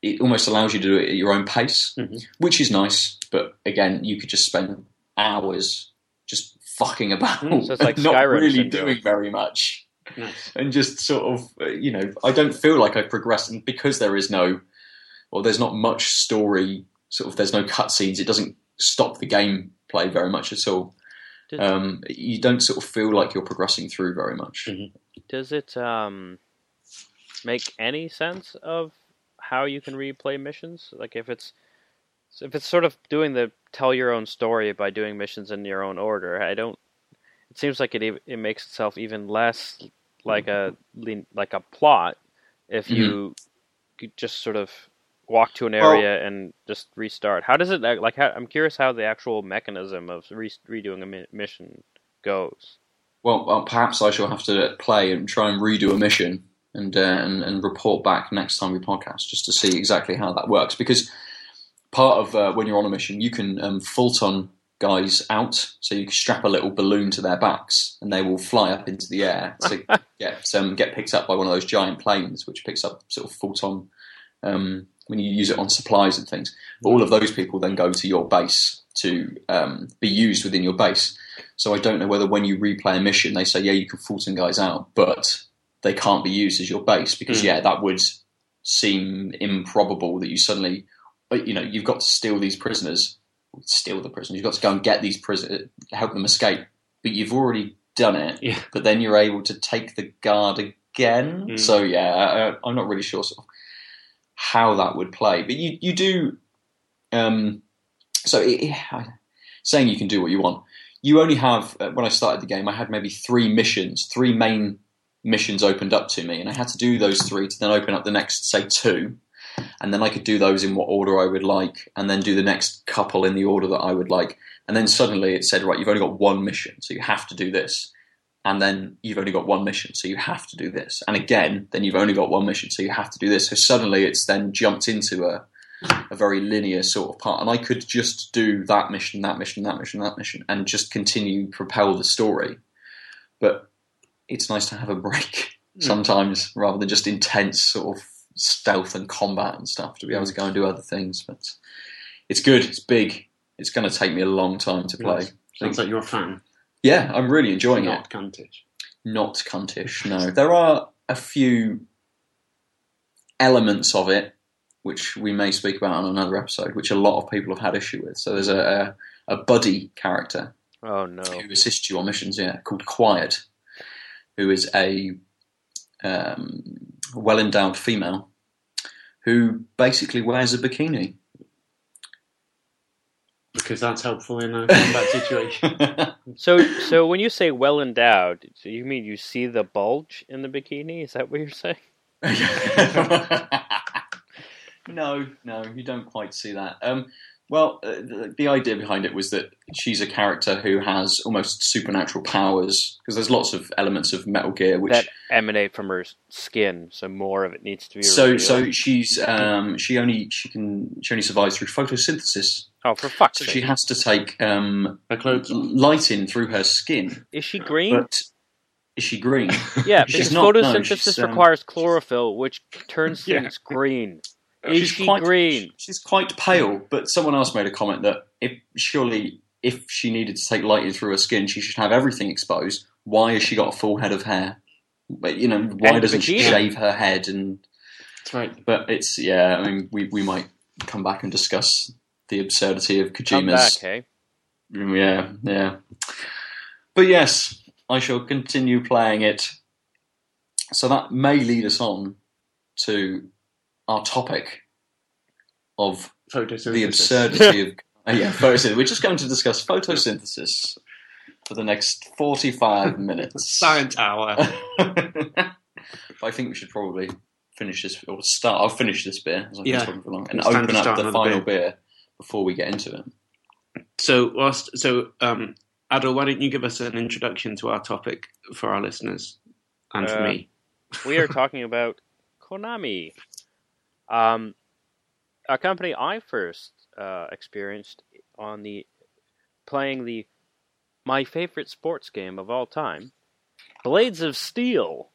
it almost allows you to do it at your own pace, Mhm. which is nice. But again, you could just spend hours just fucking about, Mm, so it's like and not Skyrim really syndrome. doing very much, Nice. and just sort of uh, you know, I don't feel like I've progressed, and because there is no, or there's not much story, sort of, there's no cutscenes. It doesn't stop the gameplay very much at all. Um, you don't sort of feel like you're progressing through very much. Mhm. Does it um make any sense of how you can replay missions? Like if it's if it's sort of doing the tell your own story by doing missions in your own order, I don't. It seems like it it makes itself even less like a like a plot if you could just sort of walk to an Well- area and just restart. How does it like? How, I'm curious how the actual mechanism of re- redoing a mi- mission goes. Well, well, perhaps I shall have to play and try and redo a mission and, uh, and and report back next time we podcast just to see exactly how that works. Because part of uh, when you're on a mission, you can um, Fulton guys out, so you can strap a little balloon to their backs, and they will fly up into the air to get um, get picked up by one of those giant planes, which picks up sort of Fulton um, when you use it on supplies and things. But all of those people then go to your base to um, be used within your base. So I don't know whether when you replay a mission, they say, yeah, you can Fulton guys out, but they can't be used as your base because, Mm. yeah, that would seem improbable that you suddenly, you know, you've got to steal these prisoners, steal the prisoners. You've got to go and get these prisoners, help them escape, but you've already done it. Yeah. But then you're able to take the guard again. Mm. So yeah, I, I'm not really sure sort of how that would play, but you you do. Um, so it, it- saying you can do what you want, you only have. Uh, when I started the game, I had maybe three missions, three main missions opened up to me, and I had to do those three to then open up the next, say, two, and then I could do those in what order I would like, and then do the next couple in the order that I would like, and then suddenly it said, right, you've only got one mission, so you have to do this. And then you've only got one mission, so you have to do this. And again, then you've only got one mission, so you have to do this. So suddenly it's then jumped into a, a very linear sort of part. And I could just do that mission, that mission, that mission, that mission, and just continue propel the story. But it's nice to have a break hmm. sometimes rather than just intense sort of stealth and combat and stuff to be able to go and do other things. But it's good, it's big. It's going to take me a long time to play. Nice. Sounds like you're a fan. Yeah, I'm really enjoying it Not cuntish. not cuntish. No, there are a few elements of it which we may speak about on another episode, which a lot of people have had issue with. So there's a a, a buddy character Oh no. who assists you on missions, yeah, called Quiet, who is a um, well endowed female who basically wears a bikini. because that's helpful in a combat situation. So, so when you say well endowed, so you mean you see the bulge in the bikini? Is that what you're saying? no, no, you don't quite see that. Um, well, uh, the, the idea behind it was that she's a character who has almost supernatural powers because there's lots of elements of Metal Gear which that emanate from her skin, so more of it needs to be. so revealed. so she's um, she only she can she only survives through photosynthesis. oh, for fuck's So sake! she has to take um, Her clothes light in through her skin. Is she green? But is she green? yeah, she's because not- no, photosynthesis she's, um, requires chlorophyll, which turns Yeah. things green. Is she's she quite, green? She's quite pale, but someone else made a comment that if surely if she needed to take light in through her skin, she should have everything exposed. Why has she got a full head of hair? But you know, why And doesn't she shave her head? And That's right. but it's yeah. I mean, we we might come back and discuss the absurdity of Come back, Kojima's. hey. Yeah, yeah. But yes, I shall continue playing it. So that may lead us on to our topic of Photosynthesis. the absurdity of uh, yeah, photosynthesis. We're just going to discuss photosynthesis for the next forty-five minutes. Science hour. but I think we should probably finish this or start. I'll finish this beer as I've been Yeah. talking for long, and It's open up the final beer. before we get into it. So, whilst, so um, Aadil, why don't you give us an introduction to our topic for our listeners and for Uh, me? we are talking about Konami, um, a company I first uh, experienced on the playing the my favorite sports game of all time, Blades of Steel,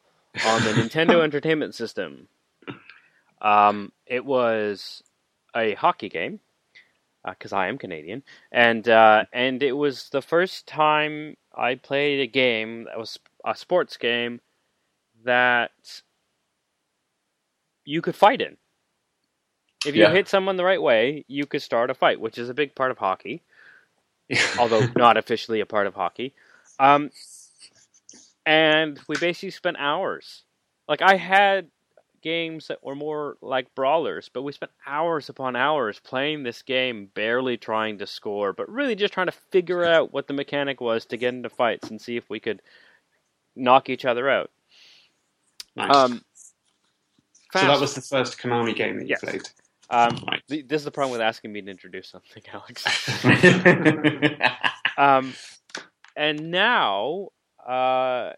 on the Nintendo Entertainment System. Um, it was a hockey game because I am Canadian, and uh, and it was the first time I played a game that was a sports game that you could fight in. If you Yeah. hit someone the right way, you could start a fight, which is a big part of hockey, although not officially a part of hockey. Um, and we basically spent hours. Like I had games that were more like brawlers, but we spent hours upon hours playing this game, barely trying to score, but really just trying to figure out what the mechanic was to get into fights and see if we could knock each other out. Nice. Um, so that was the first Konami game that you Yes. played. Um, th- this is the problem with asking me to introduce something, Alex. um, and now uh,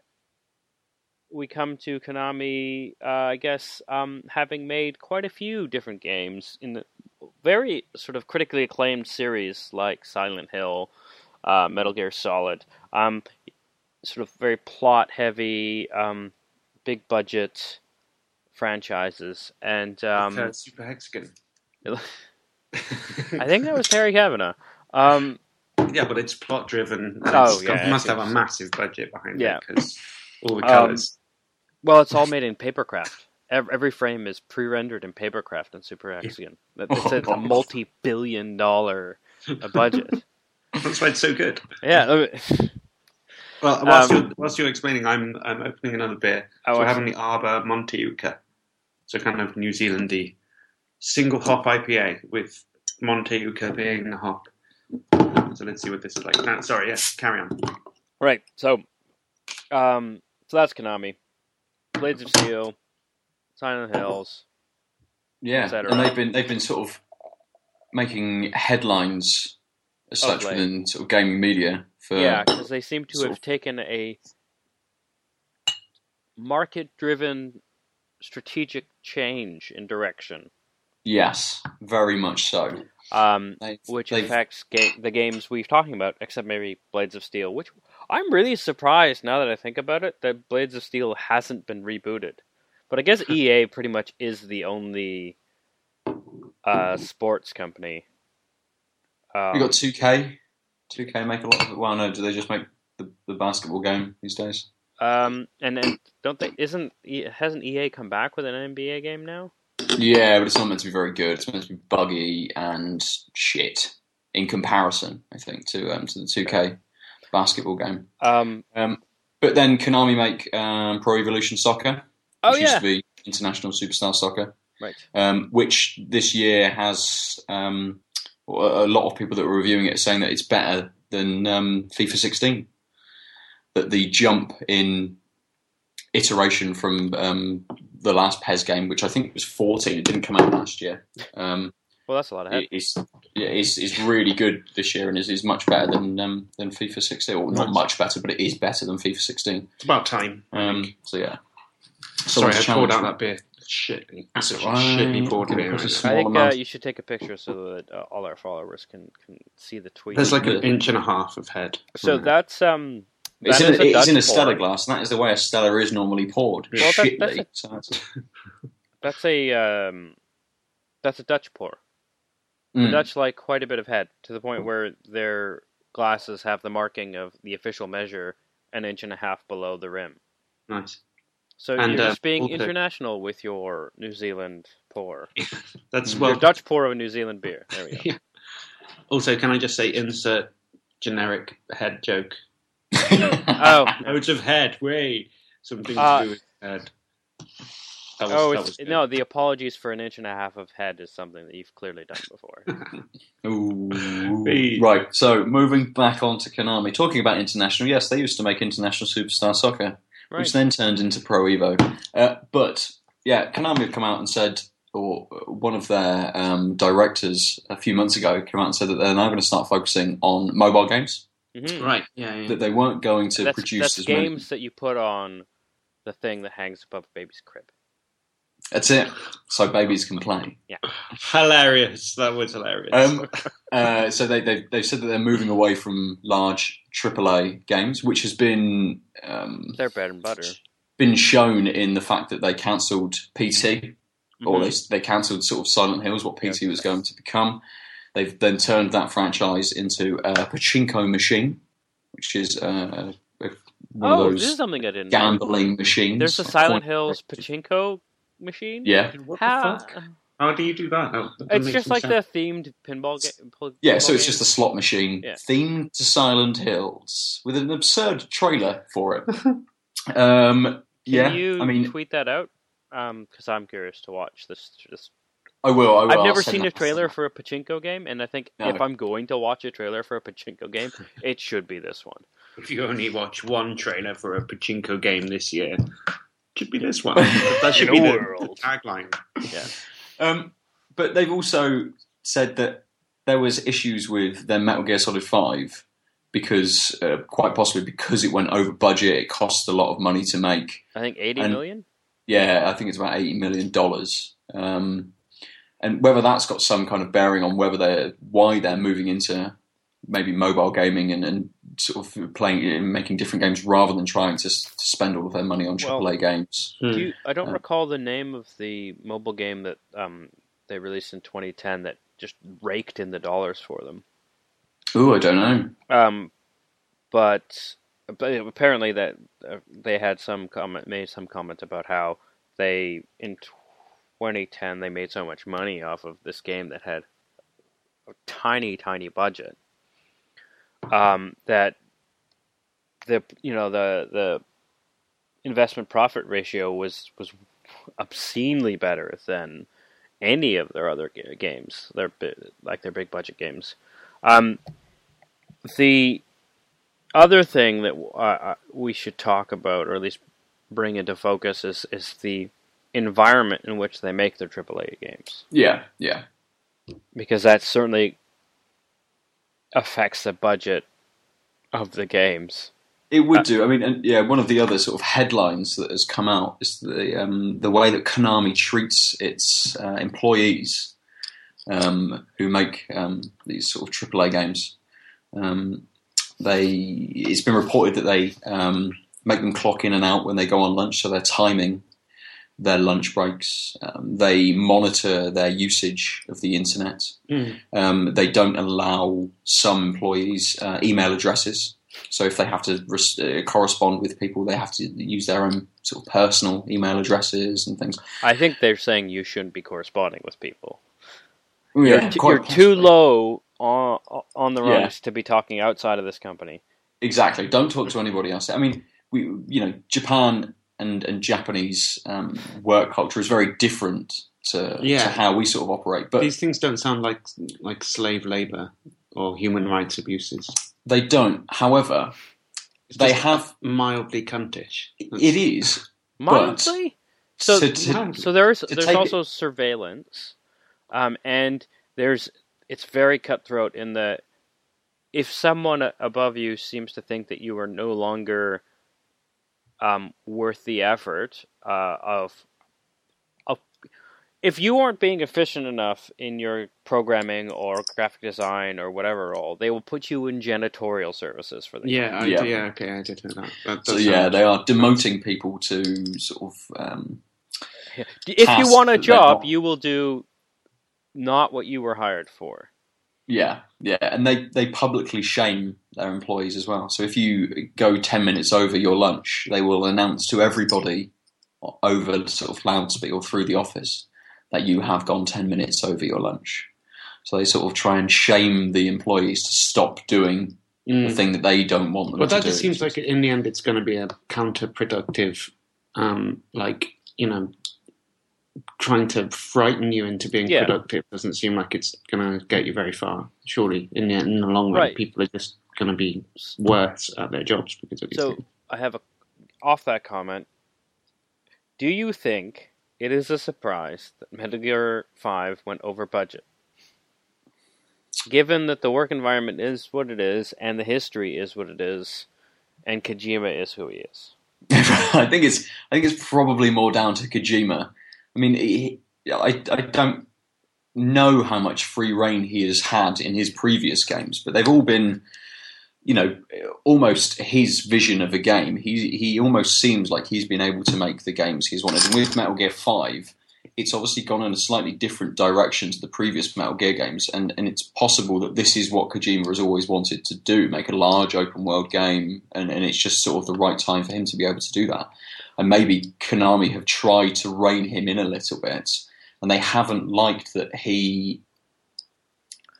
we come to Konami, uh, I guess, um, having made quite a few different games in the very sort of critically acclaimed series like Silent Hill, uh, Metal Gear Solid, um, sort of very plot heavy, um, big budget franchises, and um, uh, Super Hexagon. I think that was Terry Cavanagh. Um, yeah, but it's plot driven. Oh, yeah, it must have a massive budget behind Yeah. it because all the Um, well, it's all made in Papercraft. Every, every frame is pre-rendered in Papercraft and Super Hexagon. That- It's a, it's a multi-billion-dollar uh, budget. That's why it's so good. Yeah. Well, whilst, Um, you're, whilst you're explaining, I'm I'm opening another beer. Oh, so we're having the Arbor Montueka. So kind of New Zealandy single hop IPA with Montueka being the hop. So let's see what this is like. No, sorry, yes, carry on. Right. So, um, so that's Konami. Blades of Steel, Silent Hills. yeah, et and they've been they've been sort of making headlines as Of such late. within sort of gaming media for Yeah, because they seem to have of- taken a market-driven strategic change in direction. Yes, very much so. Um, which they've- affects ga- the games we've talking about, except maybe Blades of Steel. Which I'm really surprised now that I think about it that Blades of Steel hasn't been rebooted. But I guess EA pretty much is the only uh, sports company. Um, we got two K. Two K make a lot of it. Well, no, do they just make the, the basketball game these days? um, and and don't they? Isn't hasn't EA come back with an NBA game now? Yeah, but it's not meant to be very good. It's meant to be buggy and shit in comparison. I think to um, to the 2K basketball game. Um, Um, but then Konami make um, Pro Evolution Soccer, oh which used to be International Superstar Soccer, right. um, which this year has um, a lot of people that were reviewing it saying that it's better than um, FIFA 16. That the jump in iteration from um, the last PES game, which I think was 14, it didn't come out last year. Um, Well, that's a lot of head. is yeah, is is really good this year and is, is much better than um, than FIFA 16. Or not much better, but it is better than FIFA 16. It's about time. Um, so yeah. Sorry, I poured out that beer. Shit, That's a shitly right. poured beer. right the now. small I think uh, you should take a picture so that uh, all our followers can, can see the tweet. There's like an inch and a half of head. so that's um. It's in, a, it's in a. Stella glass, and that is the way a Stella is normally poured. Well, that- that's a- So that's- That's a um. That's a Dutch pour. The Mm. Dutch like quite a bit of head to the point where their glasses have the marking of the official measure an inch and a half below the rim. Nice. So And, you're uh, just being also- international with your New Zealand pour. That's Mm. well. your Dutch pour of a New Zealand beer. There we go. Yeah. Also, can I just say insert generic head joke? Oh, Loads of head. Way something to Uh, do with head. That was, oh, that it's, was no. The apologies for an inch and a half of head is something that you've clearly done before. Ooh. Right, so moving back on to Konami. Talking about international, yes, they used to make International Superstar Soccer, Right. which then turned into Pro Evo. Uh, but, yeah, Konami have come out and said, or one of their um, directors a few months ago came out and said that they're now going to start focusing on mobile games, Mhm. Right. Yeah. yeah. that they weren't going to That's, produce that's as games many. that you put on the thing that hangs above a baby's crib. That's it. So babies can play. Yeah. Hilarious. That was hilarious. Um, uh, so they, they've, they've said that they're moving away from large AAA games, which has been um, They're bread and butter. been shown in the fact that they cancelled PT, or they, they cancelled sort of Silent Hills, what PT was going to become. They've then turned that franchise into a pachinko machine, which is uh, a, one Oh, of this is those something I didn't know. gambling machines. There's a Silent coin- Hills pachinko machine. Yeah, what How? the fuck? How do you do that? That- that It's just like sense. the themed pinball game. yeah. So it's just a slot machine Yeah. themed to Silent Hills with an absurd trailer for it. um, Can yeah, you I mean, tweet that out? Because I'm curious to watch this. this I will. I will. I've never seen a trailer for a pachinko game, and I think No. if I'm going to watch a trailer for a pachinko game, it should be this one. If you only watch one trailer for a pachinko game this year, it should be this one. that should be the, world. the tagline. Um, but they've also said that there was issues with their Metal Gear Solid Five because, uh, quite possibly, because it went over budget, it cost a lot of money to make. I think eighty And- million. Yeah, I think it's about eighty million dollars. Um, and whether that's got some kind of bearing on whether they're why they're moving into maybe mobile gaming and, and sort of playing and making different games rather than trying to, to spend all of their money on Well- AAA games. Do you, I don't Uh, recall the name of the mobile game that um, they released in 2010 that just raked in the dollars for them. Oh, I don't know. Um, but, but apparently that uh, they had some comment, made some comment about how they in 2010 they made so much money off of this game that had a tiny, tiny budget. Um, that the you know the the investment profit ratio was was obscenely better than any of their other games. Their like their big budget games. Um, the other thing that uh, we should talk about, or at least bring into focus, is is the environment in which they make their AAA games, Yeah, yeah. because that certainly affects the budget of the games. It would Uh, do. I mean, and yeah, one of the other sort of headlines that has come out is the um, the way that Konami treats its uh, employees um, who make um, these sort of AAA games. Um, they it's been reported that they um, make them clock in and out when they go on lunch, so they're timing their lunch breaks. Um, they monitor their usage of the internet. Mm. Um, they don't allow some employees uh, email addresses So if they have to res- uh, correspond with people, they have to use their own sort of personal email addresses and things. I think they're saying you shouldn't be corresponding with people. Yeah, you're t- you're too low on on the Yeah. to be talking outside of this company. Exactly. Don't talk to anybody else. I mean, we, you know, Japan and and Japanese um, work culture is very different to, Yeah. to how we sort of operate, but These things don't sound like like slave labor or human rights abuses. they don't. However, It's they have. mildly cuntish. It is. Mildly. So, to- to- so there's there's take it- also surveillance, um, and there's it's very cutthroat in that if someone above you seems to think that you are no longer um, worth the effort uh, of of if you aren't being efficient enough in your programming or graphic design or whatever role, they will put you in janitorial services for the Yeah, I, Yeah. yeah. okay, I did hear that. that So yeah, they are demoting people to sort of. Um, If you want a job, you will do not what you were hired for. Yeah, yeah, and they, they publicly shame their employees as well. So if you go ten minutes over your lunch, they will announce to everybody over sort of loudspeaker or through the office that you have gone ten minutes over your lunch. So they sort of try and shame the employees to stop doing Mm. the thing that they don't want them Well, to do. Well, that just seems like in the end it's going to be a counterproductive, um, like you know, trying to frighten you into being Yeah. productive doesn't seem like it's going to get you very far. Surely, in the in the long run, Right. people are just going to be worse at their jobs because of these So things. I have a off that comment. Do you think it is a surprise that Metal Gear Five went over budget? Given that the work environment is what it is and the history is what it is, and Kojima is who he is. I think it's I think it's probably more down to Kojima. I mean, he, I I don't know how much free reign he has had in his previous games, but they've all been, you know, almost his vision of a game. He he almost seems like he's been able to make the games he's wanted. And with Metal Gear Five, it's obviously gone in a slightly different direction to the previous Metal Gear games, and, and it's possible that this is what Kojima has always wanted to do: make a large open world game, and, and it's just sort of the right time for him to be able to do that. And maybe Konami have tried to rein him in a little bit, and they haven't liked that he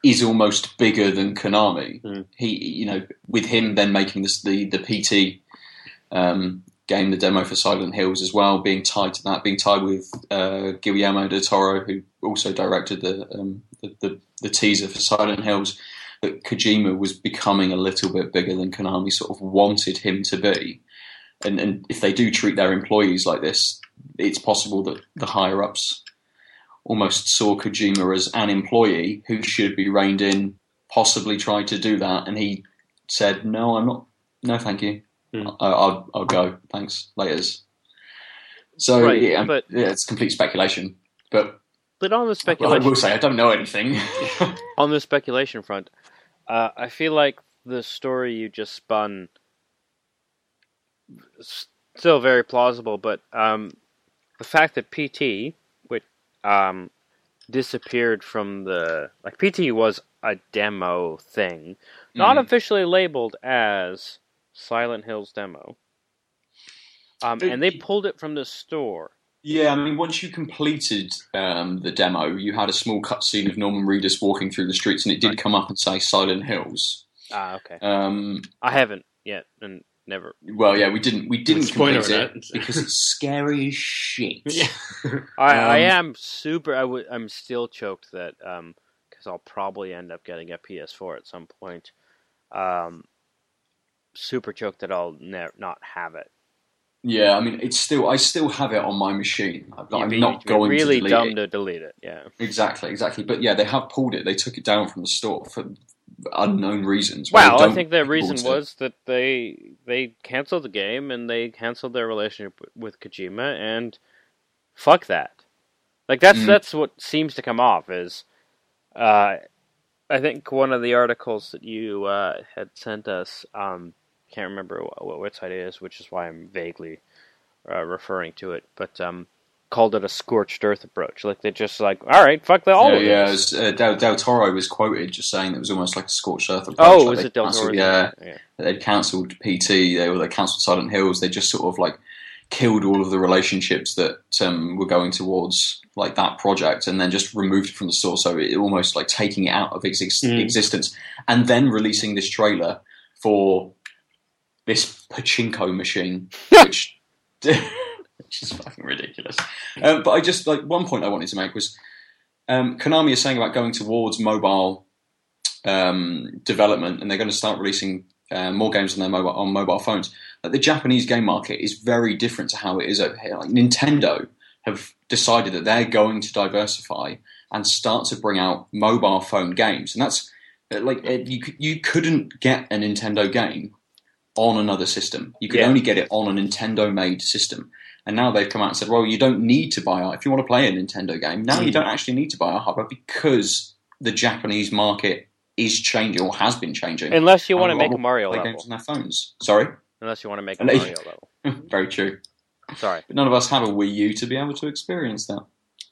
is almost bigger than Konami. Mm. He, you know, with him then making this the the PT um, game, the demo for Silent Hills as well, being tied to that, being tied with uh, Guillermo del Toro, who also directed the, um, the, the the teaser for Silent Hills. That Kojima was becoming a little bit bigger than Konami sort of wanted him to be, and and if they do treat their employees like this, it's possible that the higher ups almost saw Kojima as an employee who should be reined in, possibly tried to do that, and he said, "No, I'm not. No, thank you. Hmm. I, I'll, I'll go. Thanks. Laters." So Right, yeah, but- yeah, it's complete speculation. But But on the speculation. I will say I don't know anything. on the speculation front, uh, I feel like the story you just spun still very plausible, but um, the fact that PT, which um, disappeared from the like PT was a demo thing, not Mm. officially labeled as Silent Hills demo, um, and they pulled it from the store. Yeah, I mean, once you completed um, the demo, you had a small cutscene of Norman Reedus walking through the streets, and it did Right. come up and say Silent Hills. Ah, okay. Um, I haven't yet, and never. well, yeah, we didn't we didn't Spoiler complete alert. it because it's scary as shit. Yeah. I, I Um, am super. I w- I'm still choked that um because I'll probably end up getting a PS4 at some point. Um, super choked that I'll ne- not have it. Yeah, I mean, it's still I still have it on my machine. I'm, You'd I'm not you'd be going really to delete dumb it. to delete it. Yeah. Exactly, exactly. But yeah, they have pulled it. They took it down from the store for unknown reasons. Well, I think the want reason to- was that they they canceled the game and they canceled their relationship with Kojima and fuck that. Like that's Mm. that's what seems to come off is uh I think one of the articles that you uh, had sent us um can't remember what, what website it is, which is why I'm vaguely uh, referring to it, but um called it a scorched earth approach. Like they just like, all right, fuck the all yeah, of yeah. This. was, uh, Del, Del Toro was quoted just saying it was almost like a scorched earth approach. Oh, like was it Del Toro? Yeah, yeah. they'd cancelled PT. They were they cancelled Silent Hills. They just sort of like killed all of the relationships that um, were going towards like that project, and then just removed it from the store. So it almost like taking it out of exis- Mm. existence, and then releasing this trailer for this pachinko machine, which. which is fucking ridiculous. Um, but I just like one point I wanted to make was um, Konami is saying about going towards mobile um, development, and they're going to start releasing uh, more games on their mobile on mobile phones. Like the Japanese game market is very different to how it is over here. Like Nintendo have decided that they're going to diversify and start to bring out mobile phone games, and that's uh, like uh, you you couldn't get a Nintendo game on another system. You could Yeah. only get it on a Nintendo made system. And now they've come out and said, well, you don't need to buy our, if you want to play a Nintendo game, now you don't actually need to buy a hardware because the Japanese market is changing or has been changing. Unless you want to make a Mario play level. games on their phones. Sorry? Unless you want to make a Mario level. Very true. Sorry. But none of us have a Wii U to be able to experience that.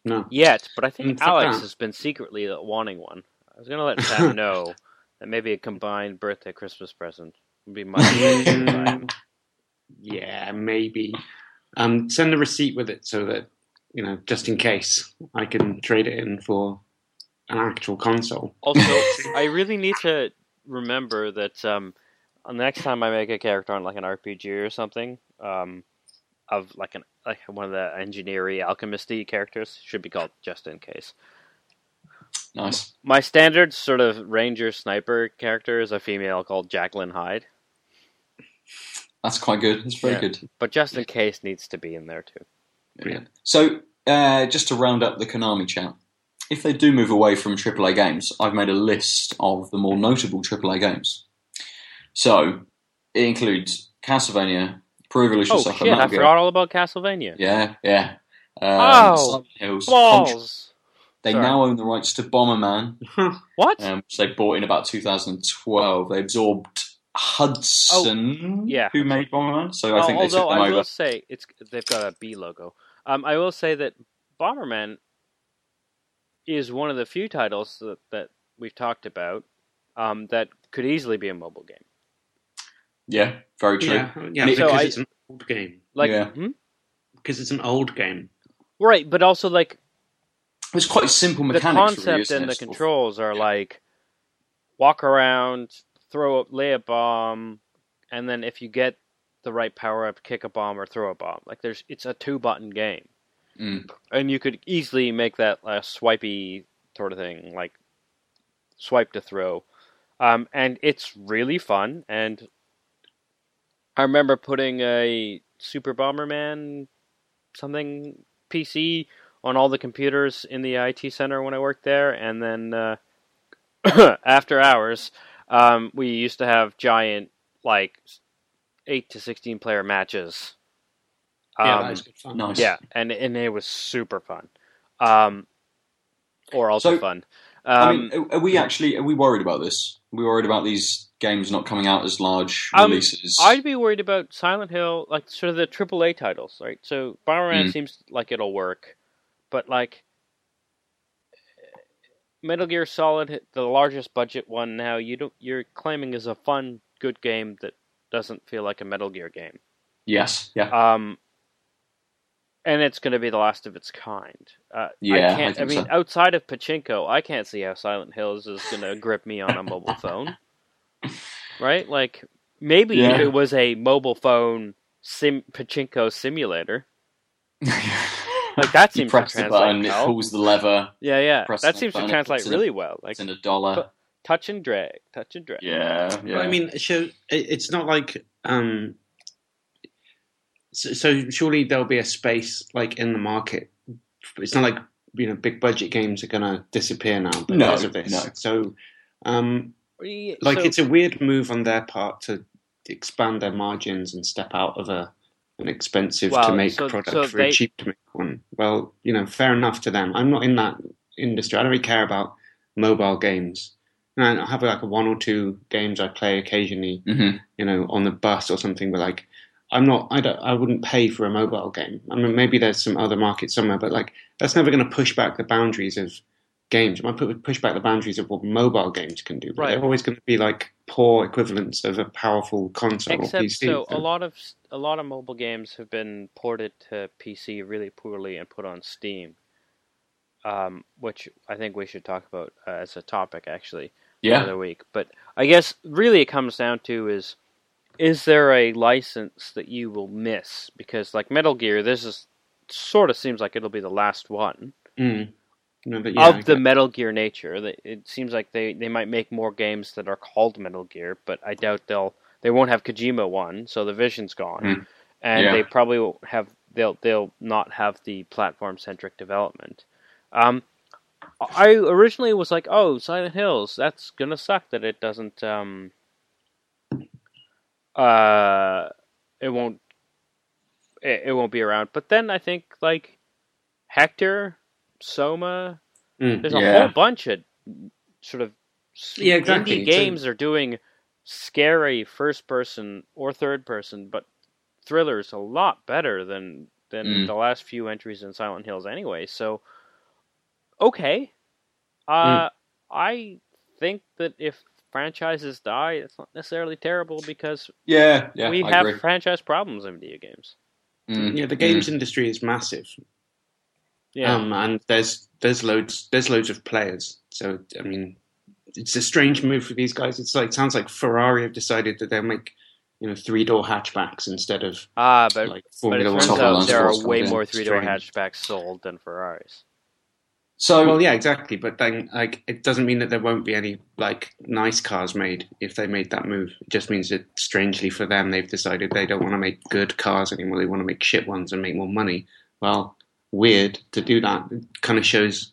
No. Yet, but I think Mm, Alex that. has been secretly wanting one. I was gonna let Sam know that maybe a combined birthday Christmas present would be much. Mm, yeah, maybe. Um, send a receipt with it so that you know, just in case, I can trade it in for an actual console. Also, I really need to remember that um, the next time I make a character on like an RPG or something, um, of like an like one of the engineering alchemisty characters should be called just in case. Nice. My standard sort of ranger sniper character is a female called Jacqueline Hyde, That's quite good. That's very Yeah. good. but just in case needs to be in there too. Brilliant. So, uh, just to round up the Konami chat, if they do move away from AAA games, I've made a list of the more notable AAA games. So, it includes Castlevania, Pro Evolution Oh Soccer, shit! I forgot all about Castlevania. Yeah, yeah. Um, Oh, Hills. Balls. They Sorry. now own the rights to Bomberman, What? um, which they bought in about 2012. They absorbed Hudson, yeah. who made Bomberman. So I think they although took them I over. will say it's they've got a B logo. Um, I will say that Bomberman is one of the few titles that, that we've talked about um, that could easily be a mobile game. Yeah, very true. Yeah, yeah, So because I- it's an old game. Like, Yeah. hmm? Because it's an old game. right, but also like It's quite simple mechanics. the concept really, and it? the controls are like walk around, throw up, lay a bomb, and then if you get the right power up, kick a bomb or throw a bomb. Like there's, it's a two button game. Mm. and you could easily make that a swipey sort of thing, like swipe to throw. Um, and it's really fun. And I remember putting a Super Bomberman something PC on all the computers in the IT center when I worked there, and then uh, after hours, um, we used to have giant like eight to sixteen player matches. yeah, Um, that is good fun. Nice. yeah, and and it was super fun, um, or also So, fun. I Um, mean, are are we actually are we worried about this? Are we worried about these games not coming out as large Um, releases? I'd be worried about Silent Hill, like sort of the AAA titles, right? So Bomberman Mm. seems like it'll work, but like Metal Gear Solid, the largest budget one now, you don't you're claiming is a fun, good game that doesn't feel like a Metal Gear game. yes. Yeah. Um, and it's going to be the last of its kind. Uh, Yeah, I I can't. I, think mean, so. outside of Pachinko, I can't see how Silent Hills is going to grip me on a mobile phone. Right? Like maybe Yeah. if it was a mobile phone sim Pachinko simulator, like that you seems to press the translate button, it pulls the lever, Yeah, yeah, press that seems to button, it translate puts in a- really well. Like it's in a dollar. but- touch and drag, touch and drag. yeah, yeah. Well, I mean, so it's not like um. So, so surely there'll be a space like in the market. It's not like you know big budget games are going to disappear now because No, of this. no. So, um, like so- it's a weird move on their part to expand their margins and step out of a an expensive to make so- product so for they- cheap to make one. Well, you know, fair enough to them. I'm not in that industry. I don't really care about mobile games. And I have like one or two games I play occasionally hmm you know, on the bus or something, but like I'm not. I don't. I wouldn't pay for a mobile game. I mean, maybe there's some other market somewhere, but like that's never going to push back the boundaries of games. It might put, push back the boundaries of what mobile games can do. But Right. they're always going to be like poor equivalents of a powerful console or Except PC. so, a lot of a lot of mobile games have been ported to PC really poorly and put on Steam, um, which I think we should talk about uh, as a topic actually Yeah. another week. But I guess really it comes down to is is there a license that you will miss because like Metal Gear, this is sort of seems like it'll be the last one Mm. No, yeah, of the Metal Gear nature. It seems like they, they might make more games that are called Metal Gear, but I doubt they'll they won't have Kojima one, so the vision's gone, Mm. and Yeah. they probably won't have they'll they'll not have the platform centric development. Um, I originally was like, oh, Silent Hills, that's gonna suck that it doesn't um uh it won't it, it won't be around. But then I think like Hector, Soma, Mm. there's a Yeah. whole bunch of sort of Yeah, exactly. indie So- games are doing scary first person or third person, but thrillers a lot better than than Mm. the last few entries in Silent Hills anyway. So okay. Uh I think that if franchises die, it's not necessarily terrible because Yeah, yeah, we I have agree. franchise problems in video games. Mm, Yeah, the games industry is massive. Yeah. Um, and there's there's loads there's loads of players. So I mean, it's a strange move for these guys. It's like it sounds like Ferrari have decided that they'll make you know three door hatchbacks instead of ah, but like but it turns One. Out there are way more three door hatchbacks sold than Ferraris. So Well, yeah, exactly. But then, like, it doesn't mean that there won't be any like nice cars made if they made that move. It just means that strangely for them, they've decided they don't want to make good cars anymore. They want to make shit ones and make more money. Well, weird to do that. It kind of shows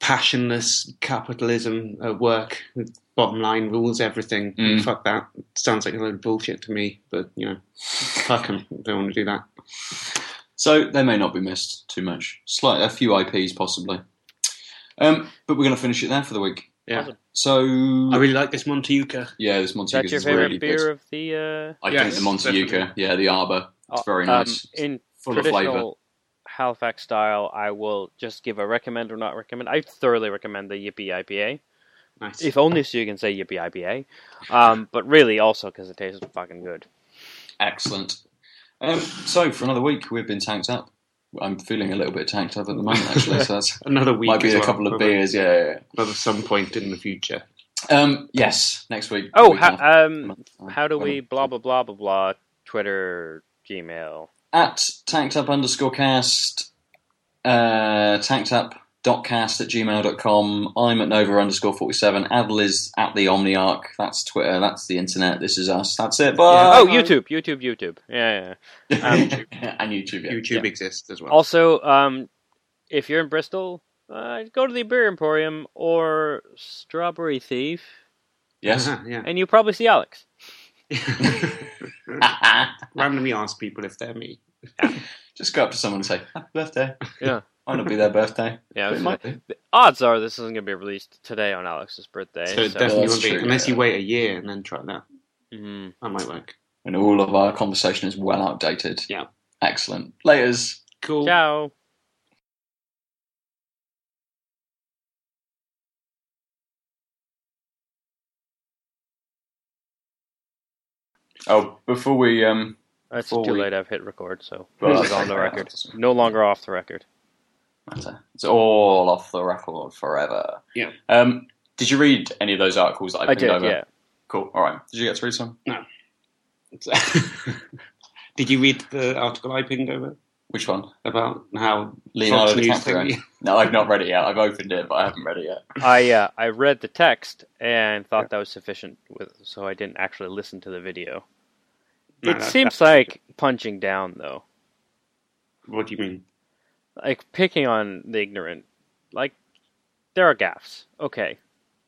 passionless capitalism at work. Bottom line rules everything. Mm. Fuck that. Sounds like a load of bullshit to me. But you know, fuck them. Don't want to do that. So they may not be missed too much. Slight, a few IPs possibly. Um, but we're going to finish it there for the week. Yeah. Awesome. So I really like this Montueka. yeah, this Is Montueka that your is favorite really beer good. of the? Uh, I Yes, think the Montueka, definitely. yeah, the Arbor. It's very um, nice. in Full of flavour. Traditional Halifax style, I will just give a recommend or not recommend. I thoroughly recommend the Yippee IPA, Nice. if only so you can say Yippee IPA. Um, but really also because it tastes fucking good. Excellent. Um, so for another week, we've been tanked up. I'm feeling a little bit tanked up at the moment, actually. So that's Another week. might be a well, couple of probably. beers. Yeah, yeah, At some point in the future. Um, yes, next week. Oh, week how, um, how do we blah blah blah blah blah? Twitter, Gmail. At tanked up underscore cast, uh, tanked up dot cast at gmail.com. I'm at Nova underscore 47. Aadil is at the Omniarch. That's Twitter. That's the internet. This is us. That's it. Bye. oh, YouTube, YouTube, YouTube. Yeah, yeah. Um, and YouTube. Yeah. YouTube Yeah. exists as well. Also, um, if you're in Bristol, uh, go to the Beer Emporium or Strawberry Thief, Yes. Uh-huh, yeah. and you'll probably see Alex. Randomly ask people if they're me. Just go up to someone and say, Happy birthday. Yeah. Might not be their birthday. Yeah, it might be. the odds are this isn't going to be released today on Alex's birthday. So it so- definitely won't be true, unless you wait a year and then try that. Mhm. That might work. And all of our conversation is well outdated. Yeah. Excellent. Laters. Cool. Ciao. Oh, before we um, It's Before too we- late. I've hit record, so Well, this is on the record. No longer off the record. matter. It's all off the record forever. Yeah. Um, did you read any of those articles that I, I pinged did, over? yeah. Cool. All right. Did you get to read some? No. did you read the article I pinged over Which one? about how Leonardo Fox News DiCaprio. thingy- No, I've not read it yet. I've opened it, but I haven't read it yet. I uh, I read the text and thought that was sufficient, with, so I didn't actually listen to the video. No, it that- seems that- like punching down, though. What do you mean? like picking on the ignorant. Like there are gaffes. Okay,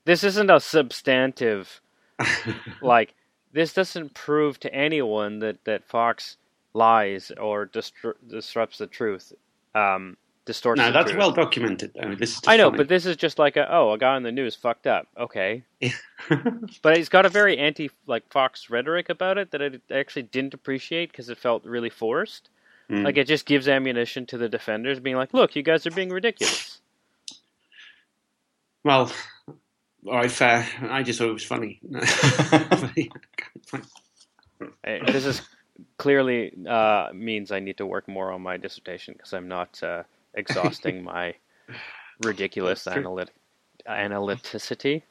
this isn't a substantive. like this doesn't prove to anyone that that Fox lies or distru- disrupts the truth. Um, distorts. No, the that's truth. well documented. I mean, this is. I know, funny. but this is just like a oh, a guy on the news fucked up. Okay, but he's got a very anti like Fox rhetoric about it that I actually didn't appreciate because it felt really forced. Mm. Like it just gives ammunition to the defenders, being like, "Look, you guys are being ridiculous." Well, all right, fair. I just thought it was funny. This is clearly uh, means I need to work more on my dissertation because I'm not uh, exhausting my ridiculous analytic analyticity.